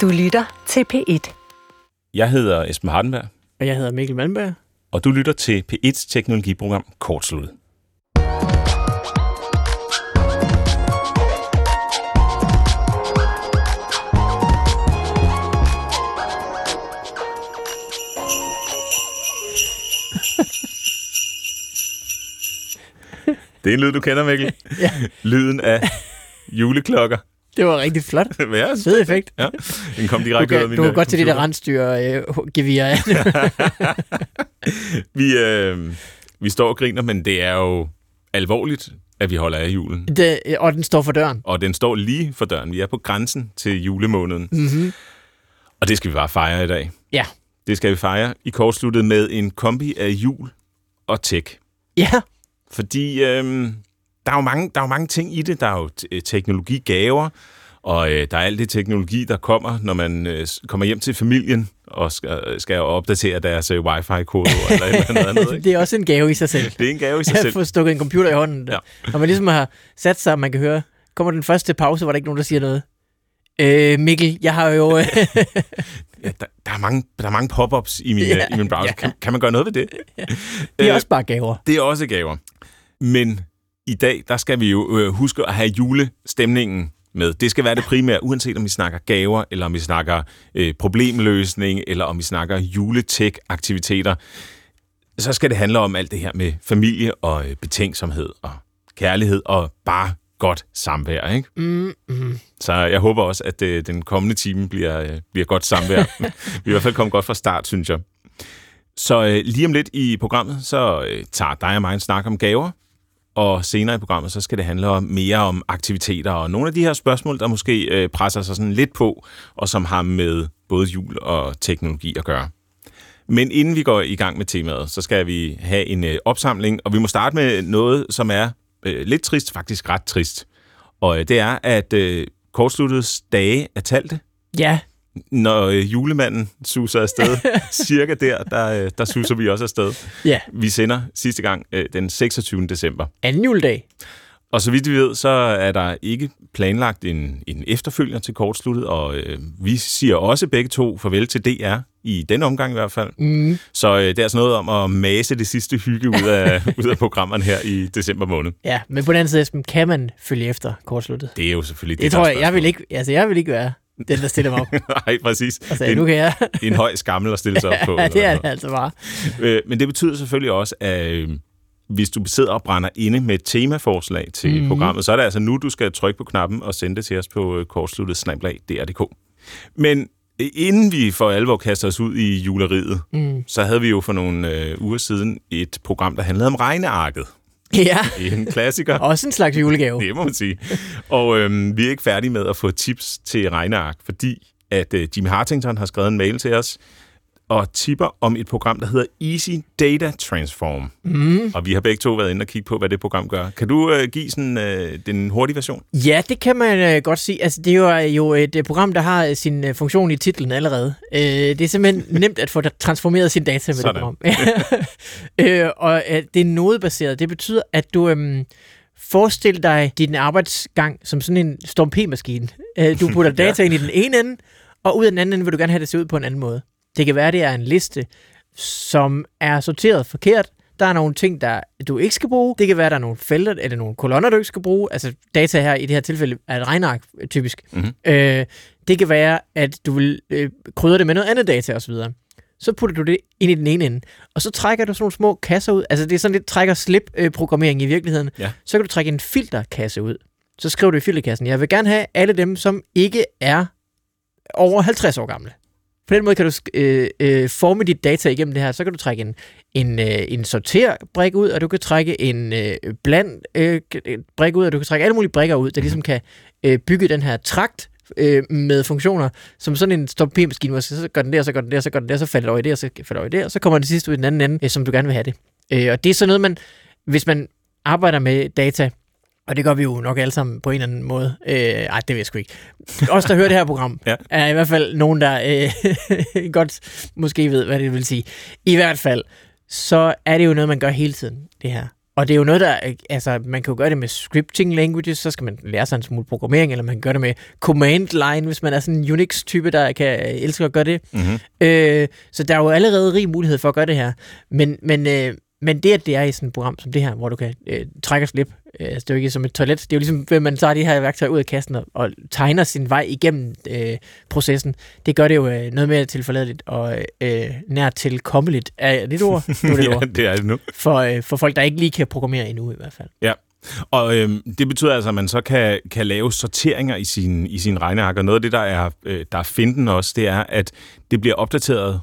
Du lytter til P1. Jeg hedder Esben Hardenberg, Og jeg hedder Mikkel Malmberg. og du lytter til P1's teknologiprogram Kortsluttet. Det er en lyd, du kender, Mikkel. Ja. Lyden af juleklokker. Det var rigtig flot. Ja, Fed effekt. Ja, den kom direkte ud af min du kan godt til det der rensdyr øh, gevir. Vi, øh, vi står og griner, men det er jo alvorligt, at vi holder af julen. det, og den står for døren. Og den står lige for døren. Vi er på grænsen til julemåneden. Mm-hmm. Og det skal vi bare fejre i dag. Ja. Det skal vi fejre i kortsluttet med en kombi af jul og tech. Ja, Fordi øh, der, er jo mange, der er jo mange ting i det. Der er jo t- teknologigaver, og øh, der er alt det teknologi, der kommer, når man øh, kommer hjem til familien og skal, skal opdatere deres øh, wifi-kode eller et eller andet. Ikke? det er også en gave i sig selv. Det er en gave i sig At selv. få stukket en computer i hånden. Ja. Ja. Når man ligesom har sat sig, og man kan høre, kommer den første pause, hvor der ikke nogen, der siger noget. Øh, Mikkel, jeg har jo... Øh, Ja, der, der, er mange, der er mange pop-ups i min, Ja, ja, i min browser. ja. Kan, kan man gøre noget ved det? det er Øh, også bare gaver. Det er også gaver. Men i dag, der skal vi jo øh, huske at have julestemningen med. Det skal være det primære, uanset om vi snakker gaver, eller om vi snakker øh, problemløsning, eller om vi snakker juletech-aktiviteter. Så skal det handle om alt det her med familie og øh, betænksomhed og kærlighed og bare godt samvær, ikke? Mm, mm. Så jeg håber også, at øh, den kommende time bliver, øh, bliver godt samvær. vi er i hvert fald kommet godt fra start, synes jeg. Så øh, lige om lidt i programmet, så øh, tager dig og mig en snak om gaver. Og senere i programmet, så skal det handle om mere om aktiviteter og nogle af de her spørgsmål, der måske øh, presser sig sådan lidt på, og som har med både jul og teknologi at gøre. Men inden vi går i gang med temaet, så skal vi have en øh, opsamling, og vi må starte med noget, som er øh, lidt trist, faktisk ret trist. Og øh, det er, at øh, kortsluttets dage er talte. Ja, når øh, julemanden suser afsted, cirka der, der, øh, der suser vi også afsted. ja. Vi sender sidste gang øh, den 26. december. Anden juledag. Og så vidt vi ved, så er der ikke planlagt en, en efterfølger til kortsluttet, og øh, vi siger også begge to farvel til DR, i den omgang i hvert fald. Mm. Så øh, det er sådan noget om at mase det sidste hygge ud af, ud af programmerne her i december måned. Ja, men på den anden side, kan man følge efter kortsluttet? Det er jo selvfølgelig Det, det tror jeg, jeg vil ikke, altså jeg vil ikke være den, der stiller mig op. Nej, præcis. Altså, en, nu kan jeg. en høj skammel at stille sig op på. ja, det er det altså bare. Øh, men det betyder selvfølgelig også, at øh, hvis du sidder og brænder inde med et temaforslag til Mhm. mm-hmm. programmet, så er det altså nu, du skal trykke på knappen og sende det til os på øh, kortsluttet snablag.dr.dk. Men inden vi for alvor kaster os ud i juleriet, Mm. så havde vi jo for nogle øh, uger siden et program, der handlede om regnearket. Ja, En klassiker. også en slags julegave. Det må man sige. Og øhm, vi er ikke færdige med at få tips til regneark, fordi at øh, Jimmy Hartington har skrevet en mail til os og tipper om et program, der hedder Easy Data Transform. Mm. Og vi har begge to været inde og kigge på, hvad det program gør. Kan du øh, give sådan øh, den hurtige version? Ja, det kan man øh, godt sige. Altså, det er jo, øh, et øh, program, der har øh, sin øh, funktion i titlen allerede. Øh, det er simpelthen nemt at få transformeret sin data med Sådan. det program. øh, og øh, det er nodebaseret. Det betyder, at du... Øh, Forestil dig din arbejdsgang som sådan en Storm P-maskine. Øh, Du putter data ind i den ene ende, og ud af den anden ende vil du gerne have det se ud på en anden måde. Det kan være, det er en liste, som er sorteret forkert. Der er nogle ting, der du ikke skal bruge. Det kan være, der er nogle felter eller nogle kolonner, du ikke skal bruge. Altså data her i det her tilfælde er et regnark, øh, typisk. Mhm. Øh, det kan være, at du vil øh, krydre det med noget andet data osv. Så putter du det ind i den ene ende, og så trækker du sådan nogle små kasser ud. Altså det er sådan lidt trækker-slip-programmering i virkeligheden. Ja. Så kan du trække en filterkasse ud. Så skriver du i filterkassen, jeg vil gerne have alle dem, som ikke er over 50 år gamle. På den måde kan du øh, øh, forme dit data igennem det her. Så kan du trække en, en, øh, en sorterbrik ud, og du kan trække en øh, bland øh, brik ud, og du kan trække alle mulige brikker ud, der ligesom kan øh, bygge den her trakt øh, med funktioner, som sådan en stop p-maskine, hvor så gør den der, så gør den der, så gør den der, så falder det over i det, og så falder det over i det, og så kommer det sidste ud i den anden ende, øh, som du gerne vil have det. Øh, og det er sådan noget, man, hvis man arbejder med data, og det gør vi jo nok alle sammen på en eller anden måde. Øh, ej, det ved jeg sgu ikke. Os, der hører det her program, Ja. er i hvert fald nogen, der øh, godt måske ved, hvad det vil sige. I hvert fald, så er det jo noget, man gør hele tiden, det her. Og det er jo noget, der... Altså, man kan jo gøre det med scripting languages, så skal man lære sig en smule programmering, eller man kan gøre det med command line, hvis man er sådan en Unix-type, der kan elske at gøre det. Mm-hmm. Øh, så der er jo allerede rig mulighed for at gøre det her. Men, men, øh, men det, at det er i sådan et program som det her, hvor du kan øh, trække og slippe, øh, altså det er jo ikke som et toilet, det er jo ligesom, at man tager de her værktøjer ud af kassen og, og tegner sin vej igennem øh, processen. Det gør det jo øh, noget mere tilforladeligt og øh, nært tilkommeligt. Er det et ord? Nu er det et ja, ord. det er det nu. For, øh, for folk, der ikke lige kan programmere endnu i hvert fald. Ja. Og øhm, det betyder altså, at man så kan, kan lave sorteringer i sin, i sin regneark, og noget af det, der er, øh, der er finden også, det er, at det bliver opdateret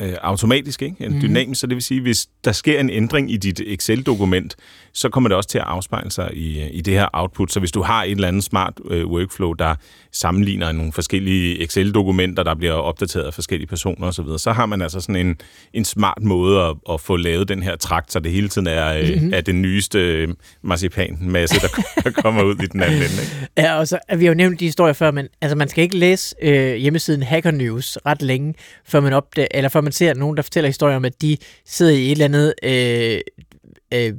øh, automatisk, ikke? En Mhm. dynamisk, så det vil sige, hvis der sker en ændring i dit Excel-dokument, så kommer det også til at afspejle sig i, i det her output. Så hvis du har et eller andet smart øh, workflow, der sammenligner nogle forskellige Excel-dokumenter, der bliver opdateret af forskellige personer osv., så, så har man altså sådan en, en smart måde at, at få lavet den her trakt, så det hele tiden er, øh, Mhm. er den nyeste øh, marcipanmasse, der, der kommer ud i den anden ende. Ikke? Ja, og så vi har jo nævnt de historier før, men altså, man skal ikke læse øh, hjemmesiden Hacker News ret længe, før man, opdager, eller før man ser nogen, der fortæller historier om, at de sidder i et eller andet øh, øh,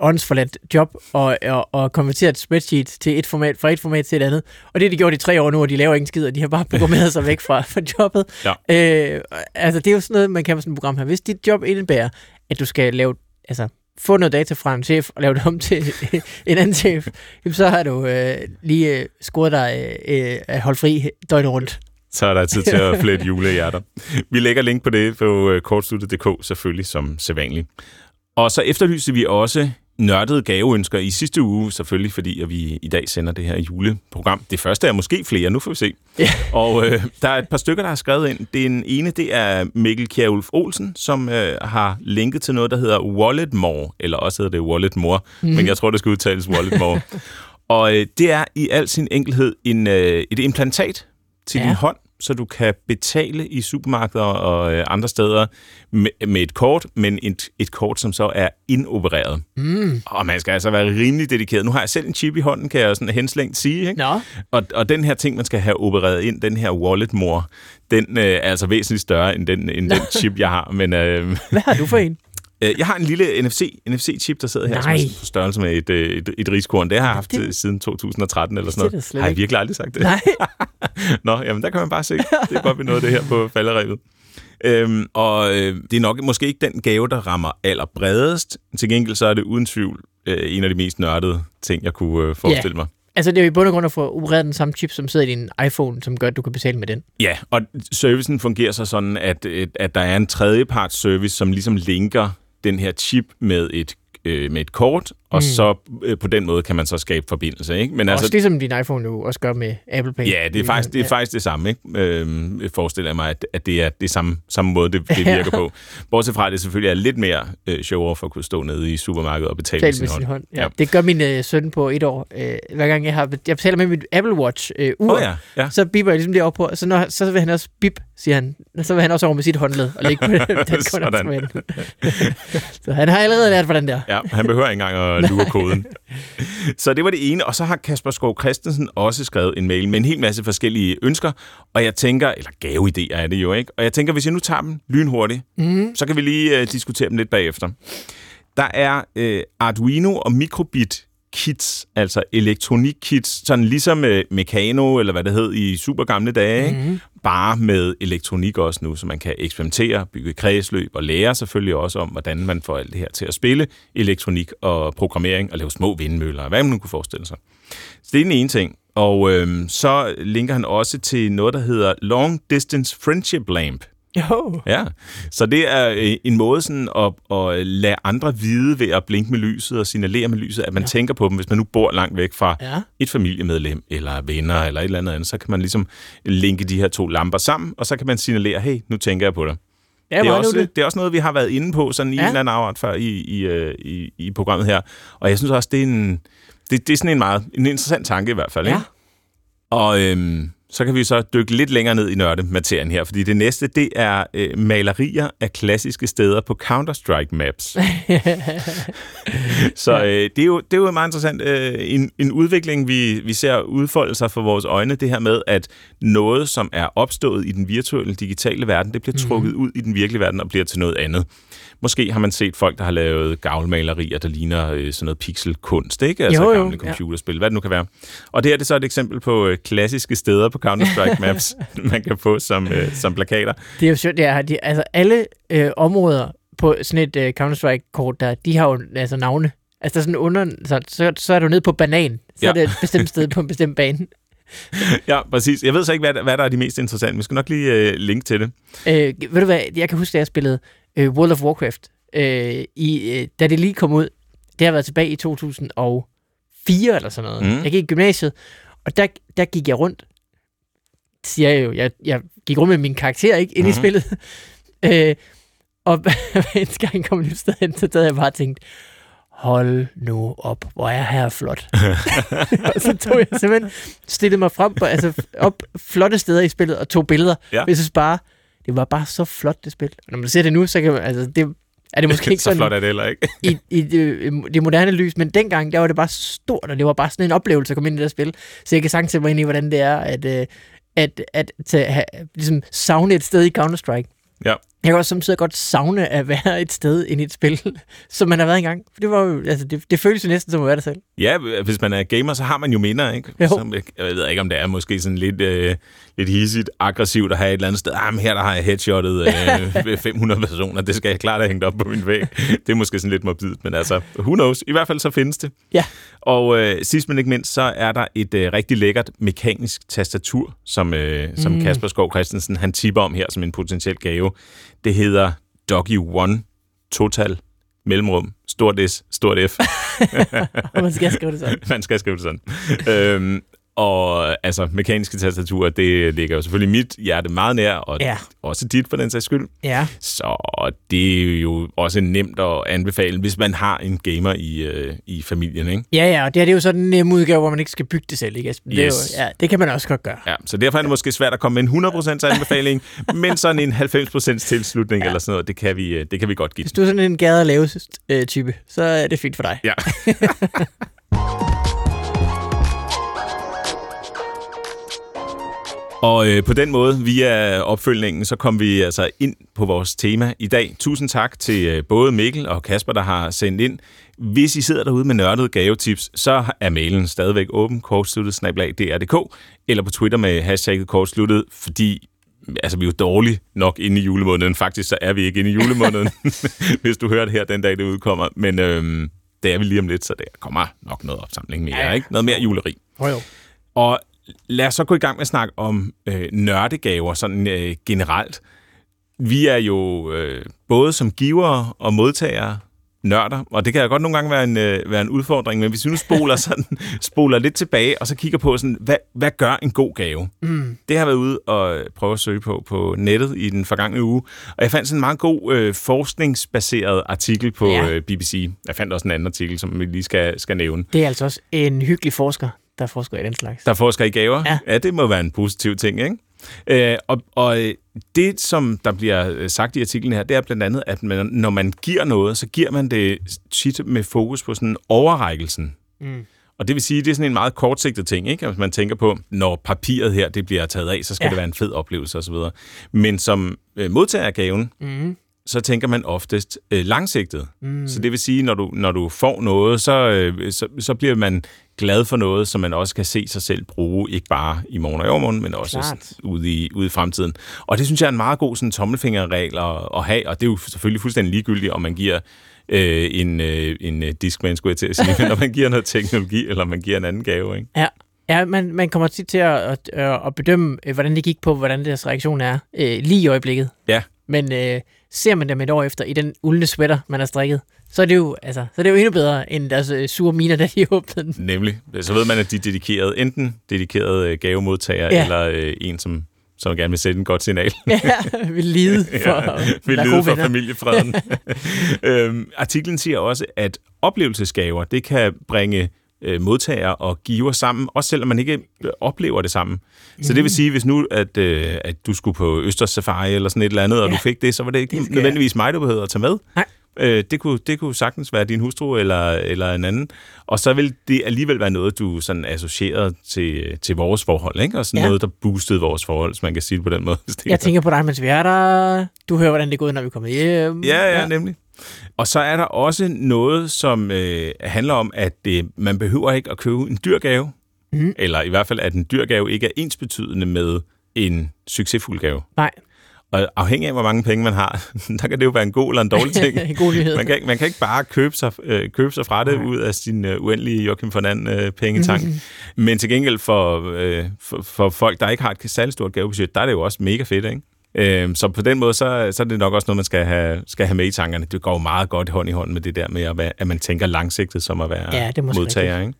åndsforladt job og, og, og et spreadsheet til et format, fra et format til et andet. Og det har de gjort i tre år nu, og de laver ingen skid, og de har bare programmeret sig væk fra, fra jobbet. Ja. Øh, altså, det er jo sådan noget, man kan med sådan et program her. Hvis dit job indebærer, at du skal lave, altså, få noget data fra en chef og lave det om til en anden chef, så har du øh, lige øh, scoret dig øh, øh, holdt fri døgnet rundt. Så er der tid til at flette julehjerter. Vi lægger link på det på øh, kortsluttet.dk, selvfølgelig som sædvanligt. Og så efterlyser vi også nørdede gaveønsker i sidste uge, selvfølgelig fordi at vi i dag sender det her juleprogram. Det første er måske flere, nu får vi se. Ja. Og øh, der er et par stykker, der har skrevet ind. Den ene, det er Mikkel Kjærulf Olsen, som øh, har linket til noget, der hedder Walletmore, eller også hedder det Walletmore, mm. men jeg tror, det skal udtales Walletmore. Og øh, det er i al sin enkelhed en, øh, et implantat til Ja. din hånd, så du kan betale i supermarkeder og øh, andre steder med, med et kort, men et, et kort, som så er indopereret. Mm. Og man skal altså være rimelig dedikeret. Nu har jeg selv en chip i hånden, kan jeg sådan henslængt sige. Ikke? Og, og den her ting, man skal have opereret ind, den her wallet-mor, den øh, er altså væsentligt større end den, end den chip, jeg har. Men øh, hvad har du for en? Øh, jeg har en lille NFC, NFC-chip, der sidder her, som Nej. er på størrelse med et, øh, et, et riskorn. Det har jeg haft Det- det, siden 2013 eller Det sådan er da noget. slet Har jeg ikke- virkelig aldrig sagt det? Nej. Nå, jamen der kan man bare se. Det er godt, vi nåede det her på falderevet. Øhm, og øh, det er nok måske ikke den gave, der rammer allerbredest. Til gengæld så er det uden tvivl øh, en af de mest nørdede ting, jeg kunne øh, forestille mig. Altså, det er jo i bund og grund at få opereret den samme chip, som sidder i din iPhone, som gør, at du kan betale med den. Ja, og servicen fungerer så sådan, at, at der er en tredjeparts service, som ligesom linker den her chip med et øh, med et kort, og Mm. så øh, på den måde kan man så skabe forbindelse. Ikke? Men Altså, altså, også ligesom din iPhone jo også gør med Apple Pay. ja, det er faktisk det, er faktisk det samme. Ikke? Øhm, jeg forestiller mig, at, at det er det samme, samme måde, det, det Ja. virker på. Bortset fra, at det selvfølgelig er lidt mere øh, show for at kunne stå nede i supermarkedet og betale med sin med hånd. sin hånd. Ja. Ja. Det gør min øh, søn på et år. Øh, hver gang jeg har jeg betaler med mit Apple Watch øh, ur, Åh ja, ja. så biber jeg ligesom det op på, og så, når, så vil han også bip, siger han. Så vil han også over med sit håndled og lægge på den Sådan. kontakt. så han har allerede lært, hvordan det er. Ja, han behøver ikke engang at lure koden. Så det var det ene, og så har Kasper Skov Christensen også skrevet en mail med en hel masse forskellige ønsker, og jeg tænker, eller gaveidéer er det jo, ikke? Og jeg tænker, hvis jeg nu tager dem lynhurtigt, Mm. så kan vi lige uh, diskutere dem lidt bagefter. Der er uh, Arduino og Microbit kits, altså elektronikkits, sådan ligesom uh, Meccano, eller hvad det hed i super gamle dage, ikke? Mm. bare med elektronik også nu, så man kan eksperimentere, bygge kredsløb og lære selvfølgelig også om, hvordan man får alt det her til at spille elektronik og programmering og lave små vindmøller, hvad man nu kunne forestille sig. Så det er den ene ting. Og øhm, så linker han også til noget, der hedder Long Distance Friendship Lamp. Jo. Ja, så det er øh, en måde sådan at, at lade andre vide ved at blinke med lyset og signalere med lyset, at man Ja. tænker på dem, hvis man nu bor langt væk fra Ja. et familiemedlem eller venner eller et eller andet andet, så kan man ligesom linke de her to lamper sammen, og så kan man signalere, hey, nu tænker jeg på dig. Ja, det, er også, det? det er også noget, vi har været inde på sådan i Ja. ja. en eller anden afart før i, i, øh, i, i programmet her. Og jeg synes også, det er, en, det, det er sådan en meget en interessant tanke i hvert fald. Ja. Ikke? Og øhm, så kan vi så dykke lidt længere ned i nørdematerien her, fordi det næste, det er øh, malerier af klassiske steder på Counter-Strike maps. så øh, det, er jo, det er jo meget interessant. Øh, en, en udvikling, vi, vi ser udfolde sig for vores øjne, det her med, at noget, som er opstået i den virtuelle, digitale verden, det bliver trukket mm-hmm. ud i den virkelige verden og bliver til noget andet. Måske har man set folk, der har lavet gavlmalerier, der ligner øh, sådan noget pixelkunst, ikke? Altså Jo, jo, gamle computerspil, hvad det nu kan være. Og det her det er så et eksempel på øh, klassiske steder på Counter-Strike maps, man kan få som, øh, som plakater. Det er jo sjovt, det er, de, altså alle øh, områder på sådan et øh, Counter-Strike-kort der, de har jo altså navne. Altså der er sådan under, så, så, så er du nede på banan, så ja. Ja. er det et bestemt sted på en bestemt bane. Ja, præcis. Jeg ved så ikke, hvad, der- hvad der er de mest interessante. Vi skal nok lige øh, linke til det. Øh, ved du hvad, jeg kan huske, da jeg spillede øh, World of Warcraft, øh, i, øh, da det lige kom ud, det har været tilbage i 2004 eller sådan noget. Mm. Jeg gik i gymnasiet, og der, der gik jeg rundt, siger jeg jo, jeg, jeg gik rundt med min karakter, ikke, ind mm. i Mhm. spillet. øh, og hver eneste gang jeg kom et sted hen, så havde jeg bare tænkt, hold nu op, hvor er her flot. og så tog jeg simpelthen, stillede mig frem på, altså op flotte steder i spillet, og tog billeder. Ja. Jeg synes bare, det var bare så flot, det spil. Når man ser det nu, så kan man, altså, det, er det måske ikke så sådan flot er det heller ikke. i, i det, det moderne lys, men dengang, der var det bare stort, og det var bare sådan en oplevelse at komme ind i det der spil. Så jeg kan sagtens sætte mig ind i, hvordan det er at, øh, at, at, at have, ligesom savne et sted i Counter-Strike. Ja. Jeg kan også samtidig godt savne at være et sted i et spil, som man har været engang. For det, var jo, altså, det, det føles jo næsten som at være der selv. Ja, hvis man er gamer, så har man jo minder, ikke? Jo. Som, jeg ved ikke, om det er måske sådan lidt, øh, lidt hissigt, aggressivt at have et eller andet sted. Ah, men her der har jeg headshottet øh, 500 personer. Det skal jeg klart have hængt op på min væg. Det er måske sådan lidt morbidt, men altså, who knows? I hvert fald så findes det. Ja. Og øh, sidst men ikke mindst, så er der et øh, rigtig lækkert mekanisk tastatur, som, øh, som Mm. Kasper Skov Christensen han tipper om her som en potentiel gave. Det hedder Doggy One Total Mellemrum, stort S, stort F. Og man skal skrive det sådan. Man skal skrive det sådan. øhm, og altså, mekaniske tastaturer, det ligger jo selvfølgelig mit hjerte meget nær, og Ja. også dit for den sags skyld. Ja. Så det er jo også nemt at anbefale, hvis man har en gamer i, øh, i familien, ikke? Ja, ja, og det her det er jo sådan en nem udgave, hvor man ikke skal bygge det selv, ikke? Esben? Det, Yes. jo, ja, det kan man også godt gøre. Ja, så derfor er det måske svært at komme med en 100% anbefaling, men sådan en 90% tilslutning ja. eller sådan noget, det kan vi, øh, det kan vi godt give. Hvis du er sådan en gade lave type, så er det fint for dig. Ja. Og øh, på den måde, via opfølgningen, så kom vi altså ind på vores tema i dag. Tusind tak til øh, både Mikkel og Kasper, der har sendt ind. Hvis I sidder derude med nørdede gavetips, så er mailen stadigvæk åben, kortsluttet, dr.dk, eller på Twitter med hashtagget kortsluttet, fordi altså, vi er jo dårligt nok inde i julemåneden. Faktisk så er vi ikke inde i julemåneden, hvis du hører det her den dag, det udkommer. Men øhm, det er vi lige om lidt, så der kommer nok noget opsamling mere, Ja, ja. ikke? Noget mere juleri. Oh, jo. Og lad os så gå i gang med at snakke om øh, nørdegaver sådan øh, generelt. Vi er jo øh, både som givere og modtagere nørder, og det kan jo godt nogle gange være en, øh, være en udfordring, men hvis vi nu spoler, sådan, spoler lidt tilbage, og så kigger på, sådan, hvad, hvad gør en god gave? Mm. Det har jeg været ude og prøve at søge på på nettet i den forgangne uge, og jeg fandt sådan en meget god øh, forskningsbaseret artikel på Ja. øh, BBC. Jeg fandt også en anden artikel, som vi lige skal, skal nævne. Det er altså også en hyggelig forsker, der forsker i den slags. Der forsker i gaver? Ja. ja det må være en positiv ting, ikke? Øh, og, og øh, det, som der bliver øh, sagt i artiklen her, det er blandt andet, at man, når man giver noget, så giver man det tit med fokus på sådan overrækkelsen. Mm. Og det vil sige, det er sådan en meget kortsigtet ting, ikke? Hvis man tænker på, når papiret her det bliver taget af, så skal Ja. ja. det være en fed oplevelse osv. Men som øh, modtager af gaven, Mm. Så tænker man oftest øh, langsigtet. Mm. Så det vil sige, når du, når du får noget, så, øh, så, så bliver man glad for noget, som man også kan se sig selv bruge, ikke bare i morgen og i overmorgen, men også Klart. ude, i, ude i fremtiden. Og det synes jeg er en meget god sådan, tommelfingerregel at, at have, og det er jo selvfølgelig fuldstændig ligegyldigt, om man giver øh, en, øh, en øh, diskman, skulle jeg til at sige, men når man giver noget teknologi, eller man giver en anden gave. Ikke? Ja, ja man, man kommer tit til at, at, at bedømme, øh, hvordan det gik på, hvordan deres reaktion er, øh, lige i øjeblikket. Ja. Men øh, ser man dem et år efter i den uldne sweater, man har strikket, så er det jo, altså, så er det jo endnu bedre end deres øh, sure miner, da de åbnede den. Nemlig. Så ved man, at de er dedikeret, enten dedikeret øh, gavemodtager, Ja. eller øh, en, som, som gerne vil sætte en godt signal. ja, vil lide for ja, vil lide for familiefreden. øhm, artiklen siger også, at oplevelsesgaver, det kan bringe øh, modtager og giver sammen, også selvom man ikke øh, oplever det samme. Så det vil sige, hvis nu, at, øh, at du skulle på Østers Safari eller sådan et eller andet, og Ja. du fik det, så var det ikke Det nødvendigvis mig, du behøvede at tage med. Nej. Øh, det, kunne, det kunne sagtens være din hustru eller, eller en anden. Og så vil det alligevel være noget, du sådan associerede til, til vores forhold, ikke? Og sådan Ja. noget, der boostede vores forhold, hvis man kan sige det på den måde. Jeg tænker på dig, mens vi er der. Du hører, hvordan det er gået, når vi kommer hjem. Ja, ja, ja, nemlig. Og så er der også noget, som øh, handler om, at øh, man behøver ikke at købe en dyr gave. Mhm. Eller i hvert fald, at en dyr gave ikke er ensbetydende med en succesfuld gave. Nej, Og afhængig af, hvor mange penge man har, der kan det jo være en god eller en dårlig ting. god nyhed. Man kan, man kan ikke bare købe sig, øh, købe sig fra det Nej. ud af sin øh, uendelige Joachim von And øh, pengetank. Mm-hmm. Men til gengæld for, øh, for, for folk, der ikke har et særligt stort gavebudget, der er det jo også mega fedt, ikke? Øh, så på den måde, så, så er det nok også noget, man skal have, skal have med i tankerne. Det går jo meget godt hånd i hånd med det der med, at, være, at man tænker langsigtet som at være Ja, det er modtager. Ikke?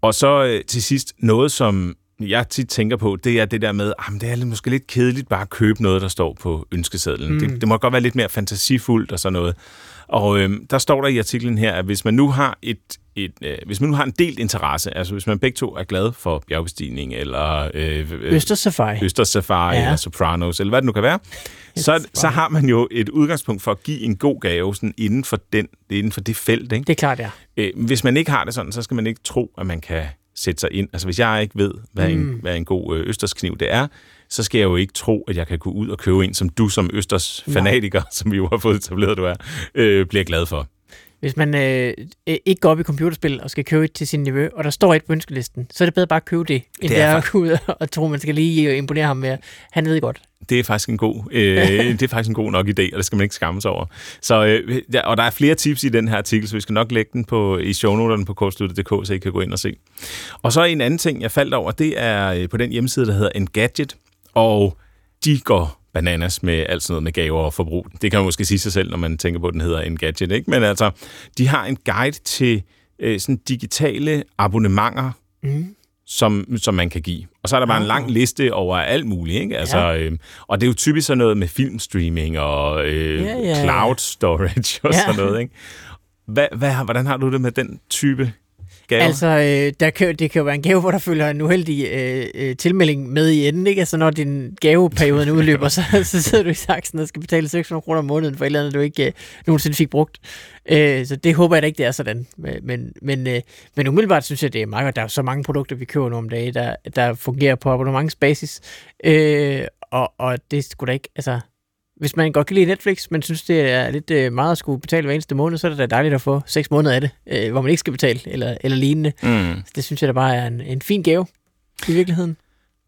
Og så øh, til sidst, noget som jeg tit tænker på, det er det der med, at det er måske lidt kedeligt bare at købe noget, der står på ønskesedlen. Mm. Det, det må godt være lidt mere fantasifuldt og sådan noget. Og øh, der står der i artiklen her, at hvis man nu har et, et øh, hvis man nu har en delt interesse, altså hvis man begge to er glad for bjergbestigning, eller øh, øh, Østers Safari. Østers Safari, Ja. ja. eller Sopranos, eller hvad det nu kan være, så, så har man jo et udgangspunkt for at give en god gave sådan inden, for den, inden for det felt. Ikke? Det er klart, ja. Øh, hvis man ikke har det sådan, så skal man ikke tro, at man kan sætte sig ind. Altså hvis jeg ikke ved, hvad, mm. en, hvad en god øh, østerskniv det er, så skal jeg jo ikke tro, at jeg kan gå ud og købe en, som du som østers fanatiker, som vi jo har fået etableret, du er, øh, bliver glad for. Hvis man øh, ikke går op i computerspil og skal købe et til sin niveau, og der står et på ønskelisten, så er det bedre bare at købe det, end Det er at gå ud og- tro, man skal lige imponere ham med. Han ved godt. Det er faktisk en god, øh, det er faktisk en god nok idé, og det skal man ikke skamme sig over. Så, øh, og der er flere tips i den her artikel, så vi skal nok lægge den på, i shownoterne på kortsluttet.dk, så I kan gå ind og se. Og så en anden ting, jeg faldt over, det er øh, på den hjemmeside, der hedder Engadget, og de går bananas med alt sådan noget med gaver og forbrug. Det kan man måske sige sig selv, når man tænker på, at den hedder Engadget, ikke? Men altså, de har en guide til øh, sådan digitale abonnementer, Mm. Som, som man kan give. Og så er der bare en Ah. lang liste over alt muligt. Ikke? Altså, ja. øh, og det er jo typisk sådan noget med filmstreaming og øh, Ja, ja, ja. cloud storage og Ja. sådan noget. Ikke? Hvad, hvad, hvordan har du det med den type gave? Altså, øh, der kan, det kan jo være en gave, hvor der følger en uheldig øh, øh, tilmelding med i enden, ikke? Altså, når din gaveperiode udløber, så, så sidder du i saksen og skal betale 600 kroner om måneden for et eller andet, du ikke øh, nogensinde fik brugt. Øh, så det håber jeg da ikke, det er sådan. Men, men, øh, men umiddelbart synes jeg, det er meget godt. Der er jo så mange produkter, vi køber nu om dagen, der, der fungerer på abonnementsbasis. Øh, og, og det skulle da ikke, altså... Hvis man godt kan lide Netflix, men synes, det er lidt øh, meget at skulle betale hver eneste måned, så er det da dejligt at få seks måneder af det, øh, hvor man ikke skal betale, eller, eller lignende. Mm. Så det synes jeg da bare er en, en fin gave i virkeligheden.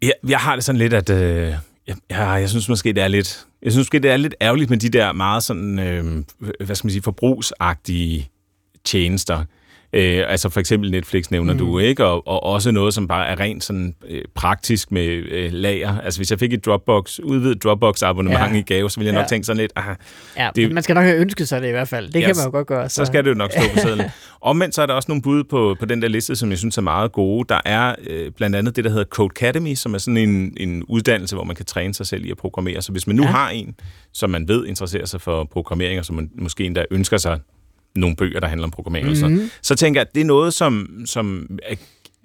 Jeg, jeg har det sådan lidt, at øh, jeg, jeg, jeg synes måske, det er lidt, jeg synes måske, det er lidt ærgerligt med de der meget sådan, øh, hvad skal man sige, forbrugsagtige tjenester. Øh, altså for eksempel Netflix nævner mm. du, ikke? Og, og også noget, som bare er rent sådan øh, praktisk med øh, lager. Altså hvis jeg fik et Dropbox, udvidet Dropbox-abonnement Ja. i gave, så ville jeg nok Ja. tænke sådan lidt, ah, Ja, Det- man skal nok have ønsket sig det i hvert fald. Det Ja, kan man jo godt gøre. så skal det jo nok stå på sedlen. Omvendt så er der også nogle bud på, på den der liste, som jeg synes er meget gode. Der er øh, blandt andet det, der hedder Code Academy, som er sådan en, en uddannelse, hvor man kan træne sig selv i at programmere. Så hvis man nu ja. har en, som man ved interesserer sig for programmering, og som man måske endda ønsker sig nogle bøger, der handler om programmering, mm-hmm. så, så tænker jeg, at det er noget, som, som er-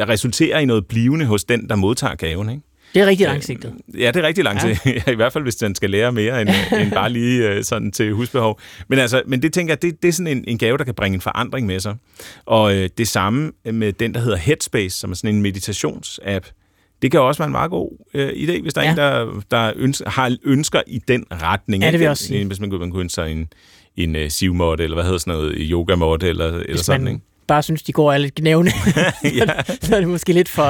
resulterer i noget blivende hos den, der modtager gaven. Ikke? Det er rigtig langsigtet. Ja, det er rigtig langt Ja. I hvert fald, hvis den skal lære mere end, end bare lige øh, sådan til husbehov. Men, altså, men det tænker jeg, det, det er sådan en, en gave, der kan bringe en forandring med sig. Og øh, det samme med den, der hedder Headspace, som er sådan en meditationsapp. Det kan også være en meget god øh, idé, hvis der er Ja. en, der, der ønsker, har ønsker i den retning. Ja, det vil jeg også sige. Hvis man kunne ønske sig en, en uh, sivmåtte, eller hvad hedder sådan noget, yogamåtte, eller, eller Hvis sådan, man ikke? bare synes, de går er lidt gnævne, ja. så er det måske lidt for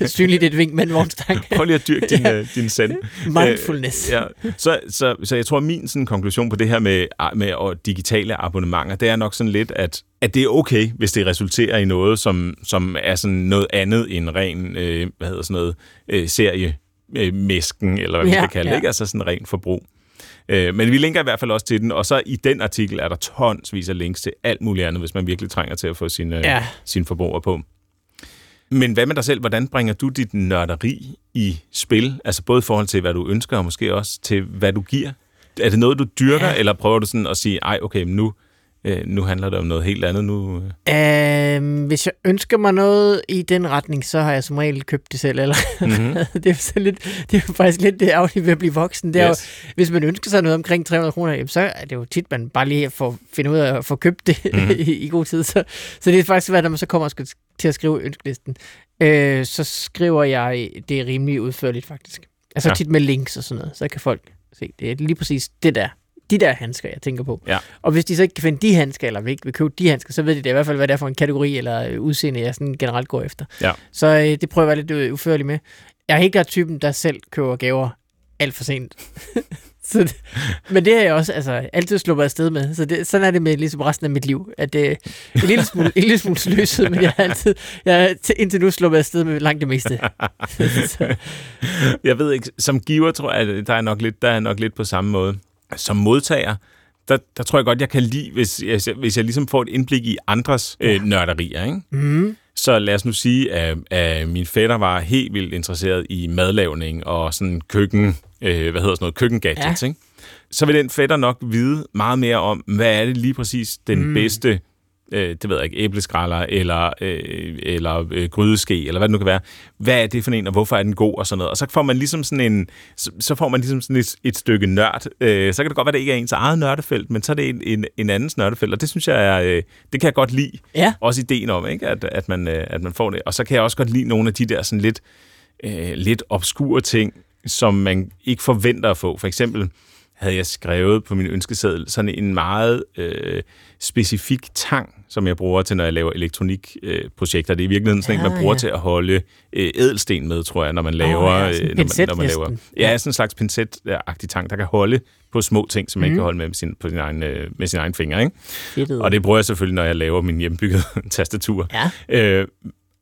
øh, synligt et vink med en vognstang. Prøv lige at dyrke din, ja. din sand. Mindfulness. Øh, ja. så, så, så jeg tror, min sådan, konklusion på det her med, med og digitale abonnementer, det er nok sådan lidt, at, at det er okay, hvis det resulterer i noget, som, som er sådan noget andet end ren, øh, hvad hedder sådan noget, øh, serie øh, mesken, eller hvad man Ja, kan kalde det, ja. ikke? Altså sådan ren forbrug. Øh, men vi linker i hvert fald også til den, og så i den artikel er der tonsvis af links til alt muligt andet, hvis man virkelig trænger til at få sine, Ja. ja. sine forbrugere på. Men hvad med dig selv? Hvordan bringer du dit nørderi i spil? Altså både i forhold til, hvad du ønsker, og måske også til, hvad du giver. Er det noget, du dyrker, Ja. eller prøver du sådan at sige, ej, okay, nu Øh, nu handler det om noget helt andet. Nu, øh, hvis jeg ønsker mig noget i den retning, så har jeg som regel købt det selv. Eller? Mm-hmm. det, er så lidt, det er faktisk lidt det ærgerlige ved at blive voksen. Det er yes. jo, hvis man ønsker sig noget omkring 300 kroner, så er det jo tit, man bare lige får finde ud af at få købt det mm-hmm. i, i god tid. Så, så det er faktisk svært, når man så kommer skal til at skrive ønskelisten. Øh, så skriver jeg det rimelig udførligt faktisk. Altså ja. tit med links og sådan noget, så kan folk se, det er lige præcis det der, de der handsker, jeg tænker på. Ja. Og hvis de så ikke kan finde de handsker, eller ikke vil købe de handsker, så ved de det i hvert fald, hvad det er for en kategori eller udseende, jeg sådan generelt går efter. Ja. Så øh, det prøver jeg lidt øh, uførligt med. Jeg er helt klart typen, der selv køber gaver alt for sent. så men det har jeg også altså, altid sluppet afsted med. Så det, sådan er det med ligesom resten af mit liv. At det er en lille smule, en lille smule sløset, men jeg har altid, jeg har indtil nu sluppet afsted med langt det meste. jeg ved ikke, som giver tror jeg, der er nok lidt, der er nok lidt på samme måde. Som modtager, der, der tror jeg godt, jeg kan lide, hvis jeg, hvis jeg ligesom får et indblik i andres ja. øh, nørderier. Ikke? Mm. Så lad os nu sige, at, at min fætter var helt vildt interesseret i madlavning og sådan køkken, øh, hvad hedder sådan noget, køkkengadgets, ja. ikke? Så vil den fætter nok vide meget mere om, hvad er det lige præcis den mm. bedste øh, det ved jeg ikke, æbleskræller eller, øh, eller øh, grydeske, eller hvad det nu kan være. Hvad er det for en, og hvorfor er den god, og sådan noget. Og så får man ligesom sådan en, så, så får man ligesom sådan et, et stykke nørd. Øh, så kan det godt være, at det ikke er ens eget nørdefelt, men så er det en, en, en andens nørdefelt, og det synes jeg, er, øh, det kan jeg godt lide. Ja. Også ideen om, ikke? At, at, man, øh, at man får det. Og så kan jeg også godt lide nogle af de der sådan lidt, øh, lidt obskure ting, som man ikke forventer at få. For eksempel, havde jeg skrevet på min ønskeseddel sådan en meget øh, specifik tang, som jeg bruger til, når jeg laver elektronikprojekter. Øh, det er i virkeligheden sådan ja, en, man bruger ja. til at holde øh, ædelsten med, tror jeg, når man laver... Oh, ja, øh, når man, når man laver ja, sådan en slags pincet-agtig tang, der kan holde på små ting, som man mm. ikke kan holde med, med sin, på sin egen, øh, med sin egen finger. Ikke? Og det bruger jeg selvfølgelig, når jeg laver min hjemmebyggede tastatur. Ja. Øh,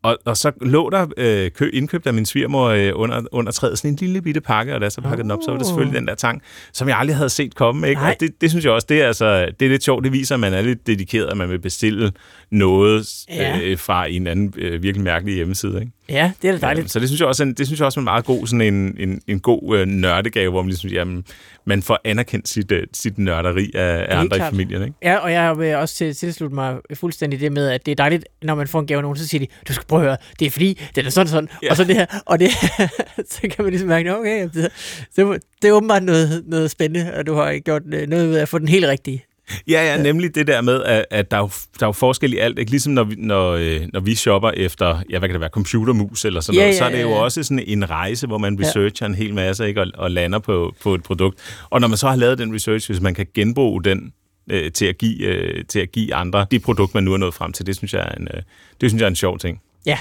og, og så lå der øh, kø, indkøbt af min svigermor øh, under, under træet sådan en lille bitte pakke, og da jeg så pakkede oh. den op, så var det selvfølgelig den der tang, som jeg aldrig havde set komme. Ikke? Og det, det synes jeg også, det er, altså, det er lidt sjovt. Det viser, at man er lidt dedikeret, at man vil bestille noget ja. øh, fra en anden øh, virkelig mærkelig hjemmeside. Ikke? Ja, det er da dejligt. Ja, så det synes jeg også, det synes jeg også er en meget god, sådan en, en, en god øh, nørdegave, hvor man ligesom, jamen, man får anerkendt sit, øh, sit nørderi af, af andre klart. i familien. Ikke? Ja, og jeg vil også til, tilslutte mig fuldstændig det med, at det er dejligt, når man får en gave af nogen, så siger de, du skal prøve at høre, det er fordi, det er sådan sådan, ja. og så det her, og det så kan man ligesom mærke, okay, det, det, det er åbenbart noget, noget spændende, og du har gjort øh, noget ud af at få den helt rigtige. Ja, ja, nemlig det der med, at, at der, er jo, der er jo forskel i alt. Ikke? Ligesom når vi, når, øh, når vi shopper efter, ja, hvad kan det være, computermus eller sådan ja, noget, ja, så er det jo ja. også sådan en rejse, hvor man researcher ja. en hel masse ikke? Og, og lander på, på et produkt. Og når man så har lavet den research, hvis man kan genbruge den øh, til, at give, øh, til at give andre de produkt, man nu er nået frem til, det synes jeg er en, øh, det synes jeg er en sjov ting. Ja.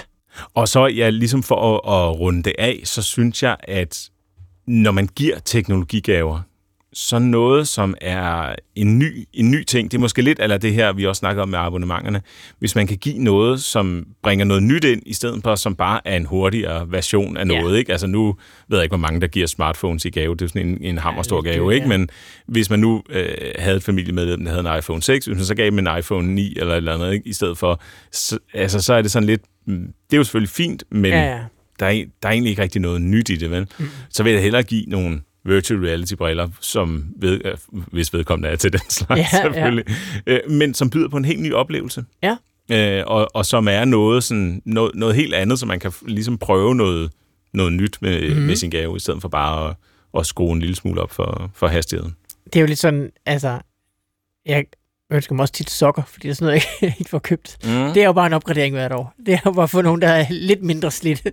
Og så, ja, ligesom for at, at runde det af, så synes jeg, at når man giver teknologigaver, så noget, som er en ny, en ny ting, det er måske lidt eller det her, vi også snakker om med abonnementerne, hvis man kan give noget, som bringer noget nyt ind, i stedet for, som bare er en hurtigere version af noget. Ja. Ikke? Altså nu ved jeg ikke, hvor mange, der giver smartphones i gave. Det er sådan en, en hammerstor ja, gave, ikke? Men hvis man nu øh, havde et familiemedlem, der havde en iPhone 6, hvis man så gav dem en iPhone 9 eller et eller andet, ikke? i stedet for, så, altså, så er det sådan lidt, mm, det er jo selvfølgelig fint, men ja, ja. Der, er, der er egentlig ikke rigtig noget nyt i det, vel? Mm. Så vil jeg hellere give nogle virtual reality-briller, som ved, øh, hvis vedkommende er til den slags, ja, selvfølgelig. Ja. Øh, men som byder på en helt ny oplevelse. Ja. Øh, og, og som er noget, sådan, noget, noget helt andet, så man kan ligesom prøve noget, noget nyt med, mm-hmm. med sin gave, i stedet for bare at, at skrue en lille smule op for, for hastigheden. Det er jo lidt sådan, altså, jeg ønsker mig også tit sokker, fordi det er sådan noget, jeg ikke får købt. Mm. Det er jo bare en opgradering hvert år. Det er jo bare for nogen, der er lidt mindre slidt.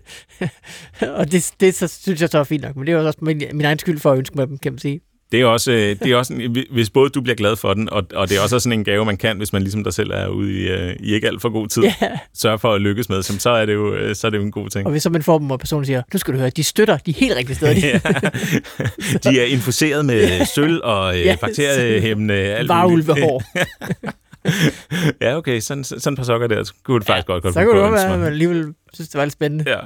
og det, det så, synes jeg så er fint nok, men det er jo også min, min egen skyld for at ønske mig dem, kan man sige. Det er også, øh, det er også en, hvis både du bliver glad for den, og, og det er også sådan en gave, man kan, hvis man ligesom dig selv er ude i, øh, i ikke alt for god tid, yeah. sørger for at lykkes med, så er det jo, øh, så er det jo en god ting. Og hvis så man får dem, og personen siger, nu skal du høre, de støtter de helt rigtige steder. ja. De er infuseret med sølv og øh, bakteriehæmmende alt Varulvehår. ja, okay, sådan, sådan et par sokker der, så kunne det faktisk godt Så kunne det godt være, at man alligevel synes, det var lidt spændende. Ja.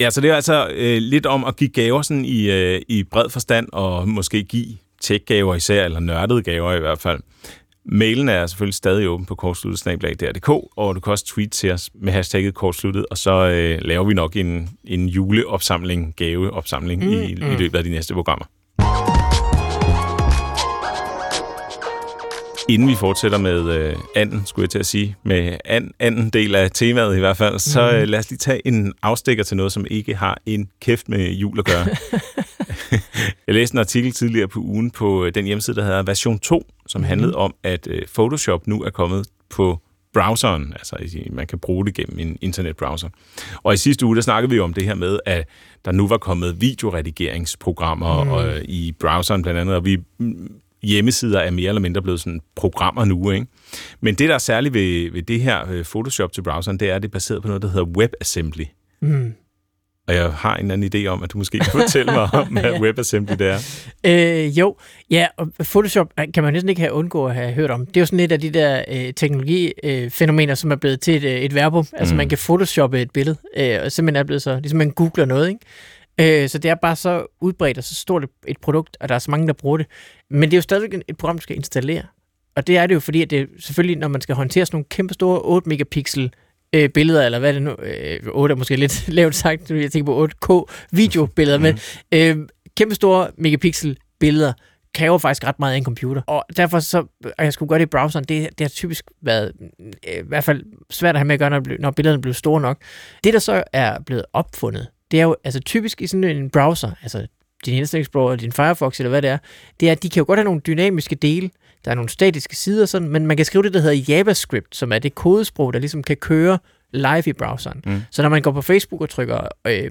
Ja, så det er altså øh, lidt om at give gaver sådan i, øh, i bred forstand, og måske give tech-gaver især, eller nørdede gaver i hvert fald. Mailen er selvfølgelig stadig åben på kortsluttet.dk, og du kan også tweet til os med hashtagget kortsluttet, og så øh, laver vi nok en, en juleopsamling, gaveopsamling mm, i, mm. i løbet af de næste programmer. Inden vi fortsætter med øh, anden, skulle jeg til at sige, med an, anden del af temaet i hvert fald, så Mhm. øh, lad os lige tage en afstikker til noget, som ikke har en kæft med jul at gøre. jeg læste en artikel tidligere på ugen på øh, den hjemmeside, der hedder Version 2, som Mhm. handlede om, at øh, Photoshop nu er kommet på browseren, altså man kan bruge det gennem en internetbrowser. Og i sidste uge, der snakkede vi jo om det her med, at der nu var kommet videoredigeringsprogrammer Mm. og, i browseren blandt andet, og vi hjemmesider er mere eller mindre blevet sådan programmer nu, ikke? Men det, der er særligt ved, ved det her øh, Photoshop til browseren, det er, at det er baseret på noget, der hedder WebAssembly. Mm. Og jeg har en anden idé om, at du måske kan fortælle mig om, hvad Ja. WebAssembly det er. Øh, jo, ja, og Photoshop øh, kan man næsten ikke have undgå at have hørt om. Det er jo sådan et af de der øh, teknologifænomener, øh, som er blevet til et, øh, et verbum. Altså Mm. man kan photoshoppe et billede, øh, og simpelthen er blevet så, ligesom man googler noget, ikke? Øh, så det er bare så udbredt og så stort et, produkt, og der er så mange, der bruger det. Men det er jo stadigvæk et program, du skal installere. Og det er det jo, fordi at det selvfølgelig, når man skal håndtere sådan nogle kæmpe store 8 megapixel øh, billeder, eller hvad er det nu, øh, 8 er måske lidt lavt sagt, jeg tænker på 8K videobilleder, men øh, kæmpe store megapixel billeder kræver faktisk ret meget af en computer. Og derfor så, og jeg skulle gøre det i browseren, det, det har typisk været øh, i hvert fald svært at have med at gøre, når, når billederne bliver store nok. Det, der så er blevet opfundet, det er jo altså typisk i sådan en browser, altså din Internet Explorer, din Firefox eller hvad det er, det er, at de kan jo godt have nogle dynamiske dele, der er nogle statiske sider, sådan, men man kan skrive det, der hedder JavaScript, som er det kodesprog, der ligesom kan køre live i browseren. Mm. Så når man går på Facebook og trykker øh,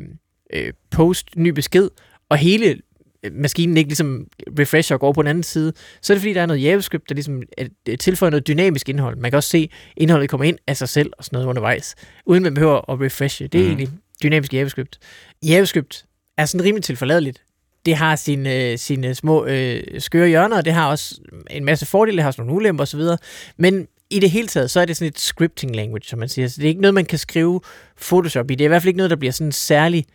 øh, post, ny besked, og hele øh, maskinen ikke ligesom refresher og går over på den anden side, så er det fordi, der er noget JavaScript, der ligesom øh, tilføjer noget dynamisk indhold. Man kan også se, at indholdet kommer ind af sig selv og sådan noget undervejs, uden man behøver at refreshe. Det er mm. egentlig dynamisk JavaScript. JavaScript er sådan rimelig tilforladeligt. Det har sine, øh, sine små øh, skøre hjørner, og det har også en masse fordele, det har også nogle ulemper osv., men i det hele taget, så er det sådan et scripting language, som man siger. Så det er ikke noget, man kan skrive Photoshop i. Det er i hvert fald ikke noget, der bliver sådan særlig...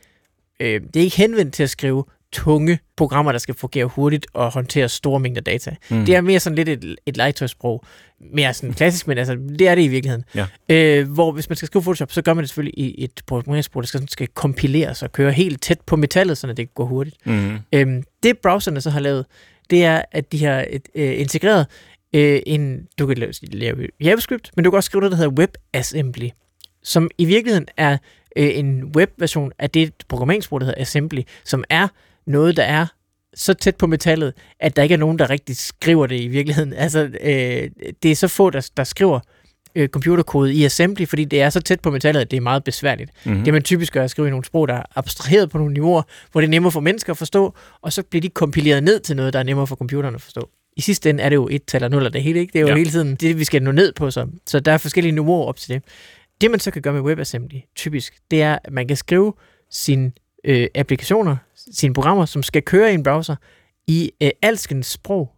Øh, det er ikke henvendt til at skrive tunge programmer, der skal fungere hurtigt og håndtere store mængder data. Mm. Det er mere sådan lidt et, et legetøjsprog. Mere sådan klassisk, men altså, det er det i virkeligheden. Ja. Øh, hvor hvis man skal skrive Photoshop, så gør man det selvfølgelig i et programmeringssprog, der skal, sådan, skal kompileres og køre helt tæt på metallet, så det går hurtigt. Mm. Øhm, det browserne så har lavet, det er, at de har et, øh, integreret øh, en, du kan lave, lave JavaScript, men du kan også skrive noget, der hedder WebAssembly, som i virkeligheden er øh, en webversion af det programmeringssprog, der hedder Assembly, som er noget, der er så tæt på metallet, at der ikke er nogen, der rigtig skriver det i virkeligheden. Altså, øh, det er så få, der, der skriver øh, computerkode i assembly, fordi det er så tæt på metallet, at det er meget besværligt. Mm. Det man typisk gør er at skrive i nogle sprog, der er abstraheret på nogle niveauer, hvor det er nemmere for mennesker at forstå, og så bliver de kompileret ned til noget, der er nemmere for computeren at forstå. I sidste ende er det jo et tal og nul, det hele, ikke? Det er jo ja. hele tiden det, vi skal nå ned på, så. så der er forskellige niveauer op til det. Det, man så kan gøre med WebAssembly, typisk, det er, at man kan skrive sine øh, applikationer, sine programmer, som skal køre i en browser, i øh, alskens sprog,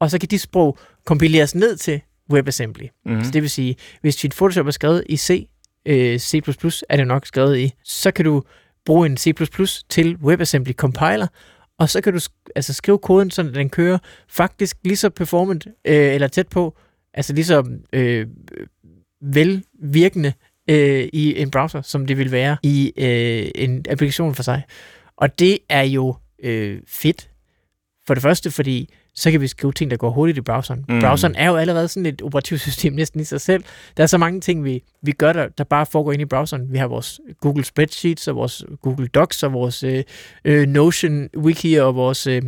og så kan de sprog kompileres ned til WebAssembly. Mm. Så det vil sige, hvis dit Photoshop er skrevet i C, øh, C++ er det nok skrevet i, så kan du bruge en C++ til WebAssembly compiler, og så kan du altså skrive koden, så den kører faktisk lige så performant, øh, eller tæt på, altså lige så øh, velvirkende øh, i en browser, som det vil være i øh, en applikation for sig. Og det er jo øh, fedt. For det første, fordi så kan vi skrive ting, der går hurtigt i browseren. Mm. Browseren er jo allerede sådan et operativsystem næsten i sig selv. Der er så mange ting, vi, vi gør, der, der bare foregår inde i browseren. Vi har vores Google Spreadsheets, og vores Google Docs, og vores øh, øh, Notion Wiki, og vores øh,